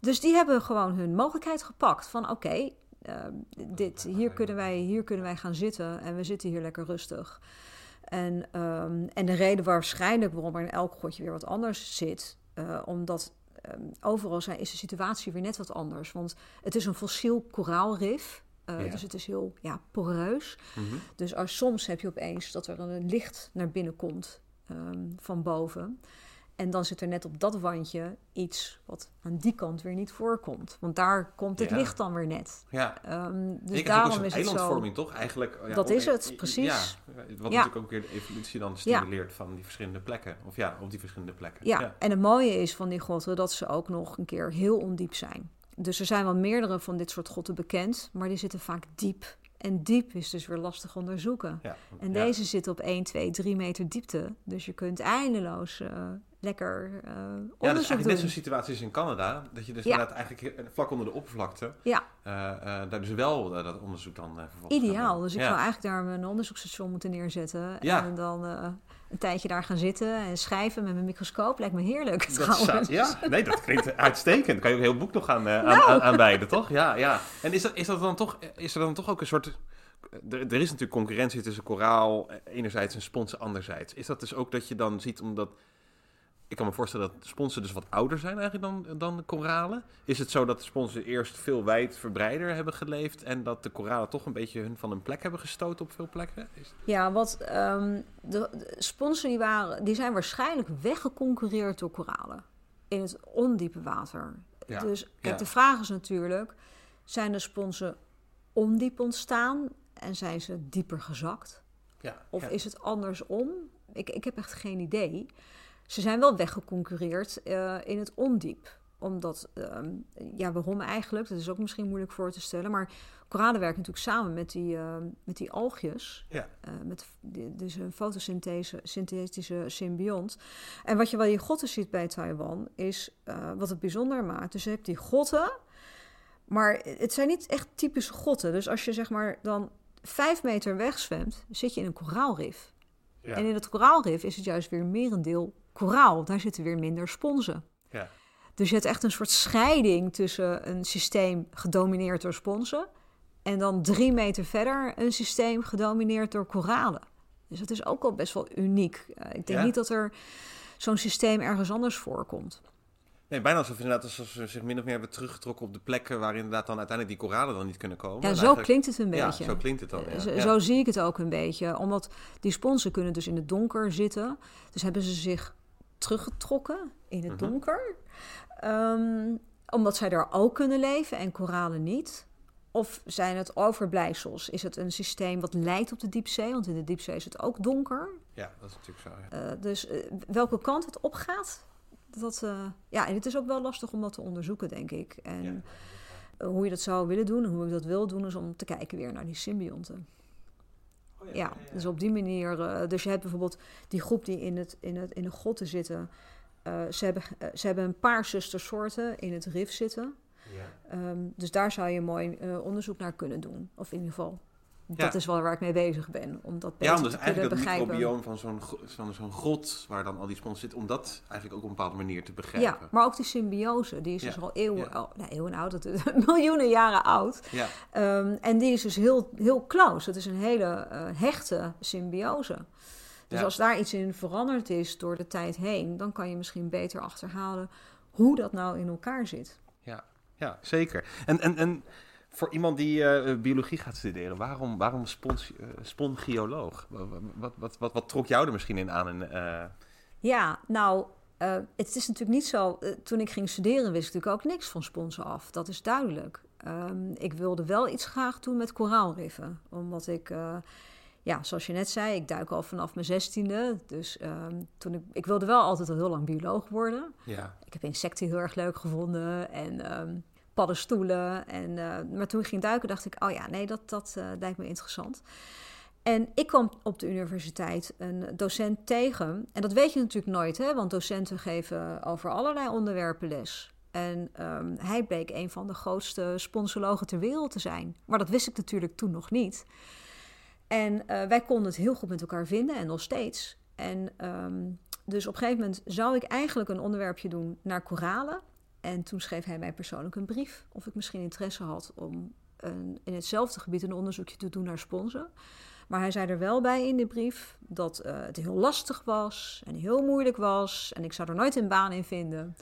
Dus die hebben gewoon hun mogelijkheid gepakt. Van oké, ehm, dit, hier, kunnen wij, hier kunnen wij gaan zitten en we zitten hier lekker rustig. En, en de reden waarschijnlijk waarom er in elk grotje weer wat anders zit... eh, omdat overal zijn, is de situatie weer net wat anders. Want het is een fossiel koraalrif... eh, Ja. Dus het is heel ja, poreus. mhm. Dus als, soms heb je opeens dat er een licht naar binnen komt ehm, van boven. En dan zit er net op dat wandje iets wat aan die kant weer niet voorkomt. Want daar komt het Ja. licht dan weer net. ja. Ehm, dus ik daarom is het zo. eilandvorming, toch? Eigenlijk, ja, Dat is het, ja, precies. Ja, wat natuurlijk ook weer de evolutie dan stimuleert van die verschillende plekken. Of ja, op die verschillende plekken. Ja, en het mooie is van die grotten dat ze ook nog een keer heel ondiep zijn. Dus er zijn wel meerdere van dit soort grotten bekend, maar die zitten vaak diep. En diep is dus weer lastig onderzoeken. Ja. En Ja. deze zit op 1, 2, 3 meter diepte. Dus je kunt eindeloos eh, lekker eh Ja, dat is onderzoek eigenlijk net zo'n situatie als in Canada. Dat je dus Ja. inderdaad eigenlijk heel- vlak onder de oppervlakte... Ja, eh, eh, daar dus wel eh, dat onderzoek dan eh vervolgens ideaal. Dus ik ja. zou eigenlijk daar een onderzoeksstation moeten neerzetten. Ja. En dan eh, een tijdje daar gaan zitten en schrijven met mijn microscoop. Lijkt me heerlijk Dat zou- trouwens. ja, nee, dat klinkt uitstekend. Kan je ook een heel boek nog aan, eh, aan, Nou. aan, aanwijden, toch? Ja, ja. En is, dat, is, dat dan toch, is er dan toch ook een soort... Er, er is natuurlijk concurrentie tussen koraal enerzijds en sponsen anderzijds. Is dat dus ook dat je dan ziet, omdat... Ik kan me voorstellen dat sponsen dus wat ouder zijn eigenlijk dan, dan de koralen. Is het zo dat de sponsen eerst veel wijdverbreider hebben geleefd... en dat de koralen toch een beetje hun van hun plek hebben gestoten op veel plekken? Is, Ja, wat ehm, de, de sponsen die, waren, die zijn waarschijnlijk weggeconcurreerd door koralen in het ondiepe water. Ja, Dus kijk, ja. de vraag is natuurlijk: zijn de sponsen ondiep ontstaan en zijn ze dieper gezakt? ja, Of is het andersom? Ik, ik heb echt geen idee. Ze zijn wel weggeconcurreerd eh, in het ondiep. Omdat, ehm, ja, waarom eigenlijk? Dat is ook misschien moeilijk voor te stellen. Maar koralen werken natuurlijk samen met die, ehm, met die algjes. Ja. Eh, met, die- dus een fotosynthese, synthetische symbiont. En wat je wel in grotten ziet bij Taiwan, is eh, wat het bijzonder maakt. Dus je hebt die grotten, maar het zijn niet echt typische grotten. Dus als je zeg maar dan vijf meter wegzwemt, zit je in een koraalrif. Ja. En in het koraalrif is het juist weer merendeel koraal. Daar zitten weer minder sponsen. Ja. Dus je hebt echt een soort scheiding tussen een systeem gedomineerd door sponsen... en dan drie meter verder een systeem gedomineerd door koralen. Dus dat is ook al best wel uniek. Eh, ik denk Ja. niet dat er zo'n systeem ergens anders voorkomt. Nee, bijna alsof, inderdaad, alsof ze zich min of meer hebben teruggetrokken op de plekken waar inderdaad dan uiteindelijk die koralen dan niet kunnen komen. Ja, En zo eigenlijk- klinkt het een Ja, beetje. zo klinkt het dan. Eh, Ja. Zo, Ja. zo zie ik het ook een beetje. Omdat die sponsen kunnen dus in het donker zitten. Dus hebben ze zich teruggetrokken in het Mhm. donker. Ehm, omdat zij daar ook kunnen leven en koralen niet. Of zijn het overblijfsels? Is het een systeem wat lijkt op de diepzee? Want in de diepzee is het ook donker. Ja, dat is natuurlijk zo. Ja. Eh, dus eh, welke kant het opgaat, dat, eh, ja, en het is ook wel lastig om dat te onderzoeken, denk ik. En Ja. hoe je dat zou willen doen en hoe ik dat wil doen, is om te kijken weer naar die symbionten. Oh, Ja, dus op die manier. eh, dus je hebt bijvoorbeeld die groep die in, het, in, het, in de grotten zitten. eh, ze, hebben, eh, ze hebben een paar zustersoorten in het rif zitten. Ja. Ehm, dus daar zou je mooi onderzoek naar kunnen doen. Of in ieder geval, dat Ja. is wel waar ik mee bezig ben. Om dat beter Ja, om dus te eigenlijk dat begrijpen. microbioom van zo'n van zo'n grot waar dan al die sponsen zitten, om dat eigenlijk ook op een bepaalde manier te begrijpen. Ja, maar ook die symbiose, die is Ja, dus al eeuwen, ja. oh, nou, eeuwen oud, dat is [LAUGHS] miljoenen jaren oud. Ja, Ehm, en die is dus heel, heel close. Het is een hele eh, hechte symbiose. Dus als daar iets in veranderd is door de tijd heen, dan kan je misschien beter achterhalen hoe dat nou in elkaar zit. ja, ja zeker. En, en, en voor iemand die eh, biologie gaat studeren, waarom, waarom spons, eh, spongioloog? Wat, wat, wat, wat, wat trok jou er misschien in aan? En, eh, Ja, nou, eh, het is natuurlijk niet zo. toen ik ging studeren, wist ik natuurlijk ook niks van sponsen af. Dat is duidelijk. Ehm, ik wilde wel iets graag doen met koraalriffen. Omdat ik, eh, ja, zoals je net zei, ik duik al vanaf mijn zestiende. Dus ehm, toen ik, ik wilde wel altijd al heel lang bioloog worden. ja, Ik heb insecten heel erg leuk gevonden en ehm, paddenstoelen. En, eh, maar toen ik ging duiken, dacht ik, oh ja, nee, dat, dat eh, lijkt me interessant. En ik kwam op de universiteit een docent tegen. En dat weet je natuurlijk nooit, hè? want docenten geven over allerlei onderwerpen les. En ehm, hij bleek een van de grootste sponsologen ter wereld te zijn. Maar dat wist ik natuurlijk toen nog niet. En eh, wij konden het heel goed met elkaar vinden en nog steeds. En ehm, dus op een gegeven moment zou ik eigenlijk een onderwerpje doen naar koralen. En toen schreef hij mij persoonlijk een brief of ik misschien interesse had om een, in hetzelfde gebied een onderzoekje te doen naar sponsen. Maar hij zei er wel bij in de brief dat uh, het heel lastig was en heel moeilijk was en ik zou er nooit een baan in vinden.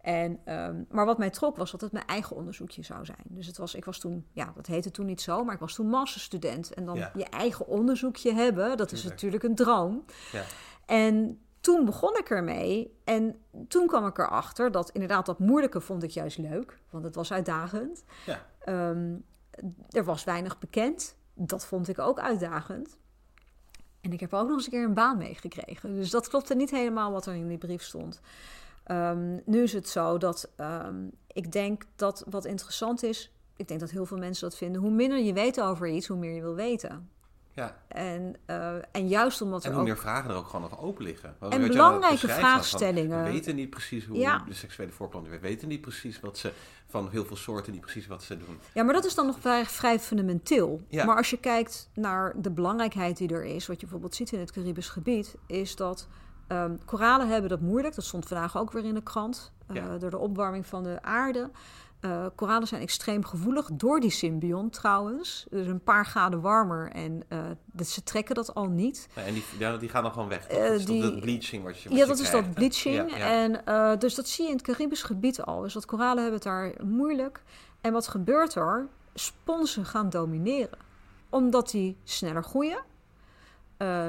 En, um, maar wat mij trok was dat het mijn eigen onderzoekje zou zijn. Dus het was, ik was toen, ja, dat heette toen niet zo, maar ik was toen masterstudent. En dan Ja. je eigen onderzoekje hebben, dat is Tuurlijk. natuurlijk een droom. Ja. En toen begon ik ermee. En toen kwam ik erachter dat inderdaad dat moeilijke vond ik juist leuk. Want het was uitdagend. Ja. Ehm, er was weinig bekend. Dat vond ik ook uitdagend. En ik heb ook nog eens een keer een baan meegekregen. Dus dat klopte niet helemaal wat er in die brief stond. Ehm, nu is het zo dat ehm, ik denk dat wat interessant is... Ik denk dat heel veel mensen dat vinden. Hoe minder je weet over iets, hoe meer je wil weten. Ja. En, eh, en juist omdat En er hoe ook... meer vragen er ook gewoon nog open liggen. Wat- En belangrijke vraagstellingen. We weten niet precies hoe Ja. de seksuele voorplanting werkt. We weten niet precies wat ze, van heel veel soorten, niet precies wat ze doen. Ja, maar dat is dan nog vrij, vrij fundamenteel. Ja. Maar als je kijkt naar de belangrijkheid die er is, wat je bijvoorbeeld ziet in het Caribisch gebied, is dat ehm, koralen hebben dat moeilijk. Dat stond vandaag ook weer in de krant. Ja. Door de opwarming van de aarde. Eh, koralen zijn extreem gevoelig door die symbiont trouwens. Dus een paar graden warmer en eh, dat, ze trekken dat al niet. En die, ja, die gaan dan gewoon weg. Eh, dat is die- dat bleaching wat je wat Ja, je dat is dat bleaching. Ja, ja. En dus dat zie je in het Caribisch gebied al. Dus dat koralen hebben het daar moeilijk. En wat gebeurt er? Sponsen gaan domineren. Omdat die sneller groeien.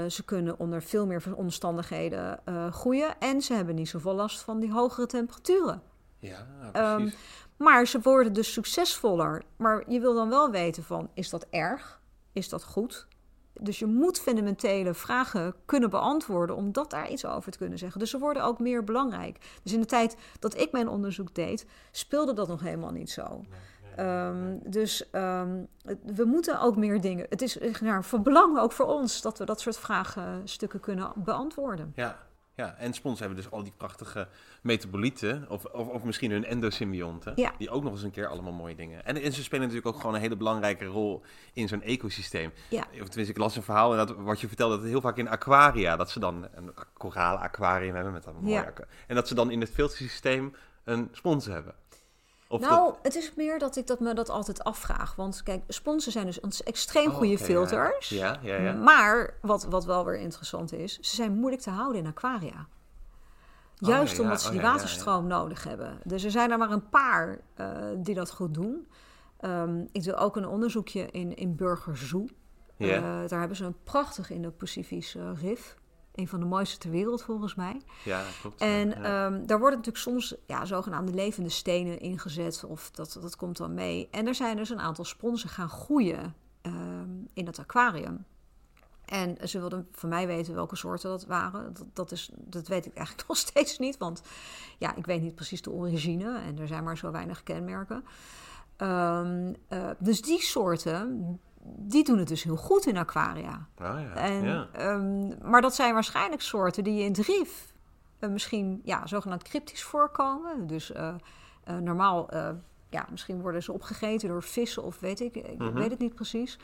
Ze kunnen onder veel meer omstandigheden groeien. En ze hebben niet zoveel last van die hogere temperaturen. Ja, Ehm, precies. Maar ze worden dus succesvoller. Maar je wil dan wel weten van, is dat erg? Is dat goed? Dus je moet fundamentele vragen kunnen beantwoorden om dat daar iets over te kunnen zeggen. Dus ze worden ook meer belangrijk. Dus in de tijd dat ik mijn onderzoek deed, speelde dat nog helemaal niet zo. Ehm, dus ehm, we moeten ook meer dingen. Het is nou, van belang ook voor ons dat we dat soort vraagstukken kunnen beantwoorden. Ja, ja, en spons hebben dus al die prachtige metabolieten, of, of, of misschien hun endosymbionten, Ja. die ook nog eens een keer allemaal mooie dingen. En, en ze spelen natuurlijk ook gewoon een hele belangrijke rol in zo'n ecosysteem. Ja. Of tenminste, ik las een verhaal, en dat, wat je vertelde, dat heel vaak in aquaria, dat ze dan een koralen aquarium hebben met een mooi Ja. aqua- En dat ze dan in het filtersysteem een spons hebben. Of nou, dat, het is meer dat ik dat me dat altijd afvraag. Want kijk, sponsen zijn dus extreem Oh, goede oké, ja. filters. Ja, ja, ja. Maar wat, wat wel weer interessant is, ze zijn moeilijk te houden in aquaria. Juist ja, omdat ze Oh, die ja, waterstroom nodig hebben. Dus er zijn er maar een paar eh, die dat goed doen. Ehm, ik doe ook een onderzoekje in, in Burger Zoo. Eh, daar hebben ze een prachtig Indo-Pacifisch eh, rif. Een van de mooiste ter wereld volgens mij. ja, klopt. En ja. ehm, daar worden natuurlijk soms ja, zogenaamde levende stenen ingezet. Of dat, dat komt dan mee. En er zijn dus een aantal sponsen gaan groeien ehm, in het aquarium. En ze wilden van mij weten welke soorten dat waren. Dat, dat, is, dat weet ik eigenlijk [LAUGHS] nog steeds niet. Want ja, ik weet niet precies de origine. En er zijn maar zo weinig kenmerken. Ehm, eh, dus die soorten, die doen het dus heel goed in aquaria. Oh, ja, En, ja. ehm, maar dat zijn waarschijnlijk soorten die in het rief eh, misschien ja, zogenaamd cryptisch voorkomen. Dus eh, normaal, ja, misschien worden ze opgegeten door vissen of weet ik, ik Mhm. weet het niet precies.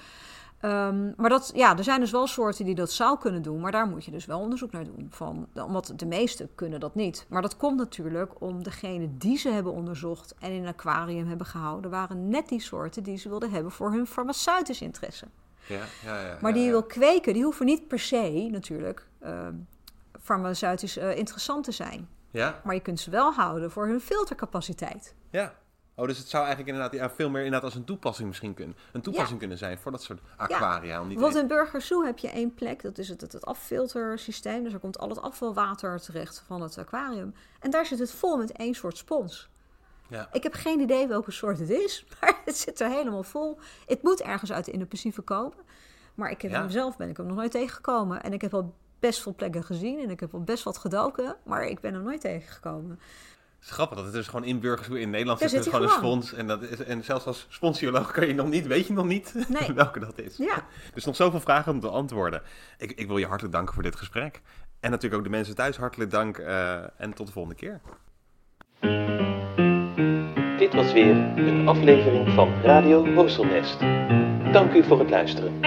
Ehm, maar dat, ja, er zijn dus wel soorten die dat zou kunnen doen, maar daar moet je dus wel onderzoek naar doen. Van, omdat de meeste kunnen dat niet. Maar dat komt natuurlijk om degene die ze hebben onderzocht en in een aquarium hebben gehouden, waren net die soorten die ze wilden hebben voor hun farmaceutisch interesse. ja, ja, ja, Maar die je wil kweken, die hoeven niet per se natuurlijk eh, farmaceutisch eh, interessant te zijn. Ja, Maar je kunt ze wel houden voor hun filtercapaciteit. Ja. Oh, dus het zou eigenlijk inderdaad ja, veel meer inderdaad als een toepassing misschien kunnen. Een toepassing kunnen zijn voor dat soort aquaria. Om te Want in Burger Zoo heb je één plek, dat is het, het, het affiltersysteem. Dus er komt al het afvalwater terecht van het aquarium. En daar zit het vol met één soort spons. Ja. Ik heb geen idee welke soort het is, [LAUGHS] maar het zit er helemaal vol. Het moet ergens uit de Indo-Pacific komen. Maar ik heb Ja. hem zelf ben ik hem nog nooit tegengekomen. En ik heb al best veel plekken gezien en ik heb al best wat gedoken, maar ik ben hem nooit tegengekomen. Het is grappig dat het dus gewoon in Burgers in Nederland zit. Zit gewoon hij een spons. En, dat is, en zelfs als sponsioloog kan je nog niet, weet je nog niet [LAUGHS] Nee. welke dat is. Ja, Dus nog zoveel vragen om te antwoorden. Ik, ik wil je hartelijk danken voor dit gesprek. En natuurlijk ook de mensen thuis hartelijk dank. eh, en tot de volgende keer. Dit was weer een aflevering van Radio Horselnest. Dank u voor het luisteren.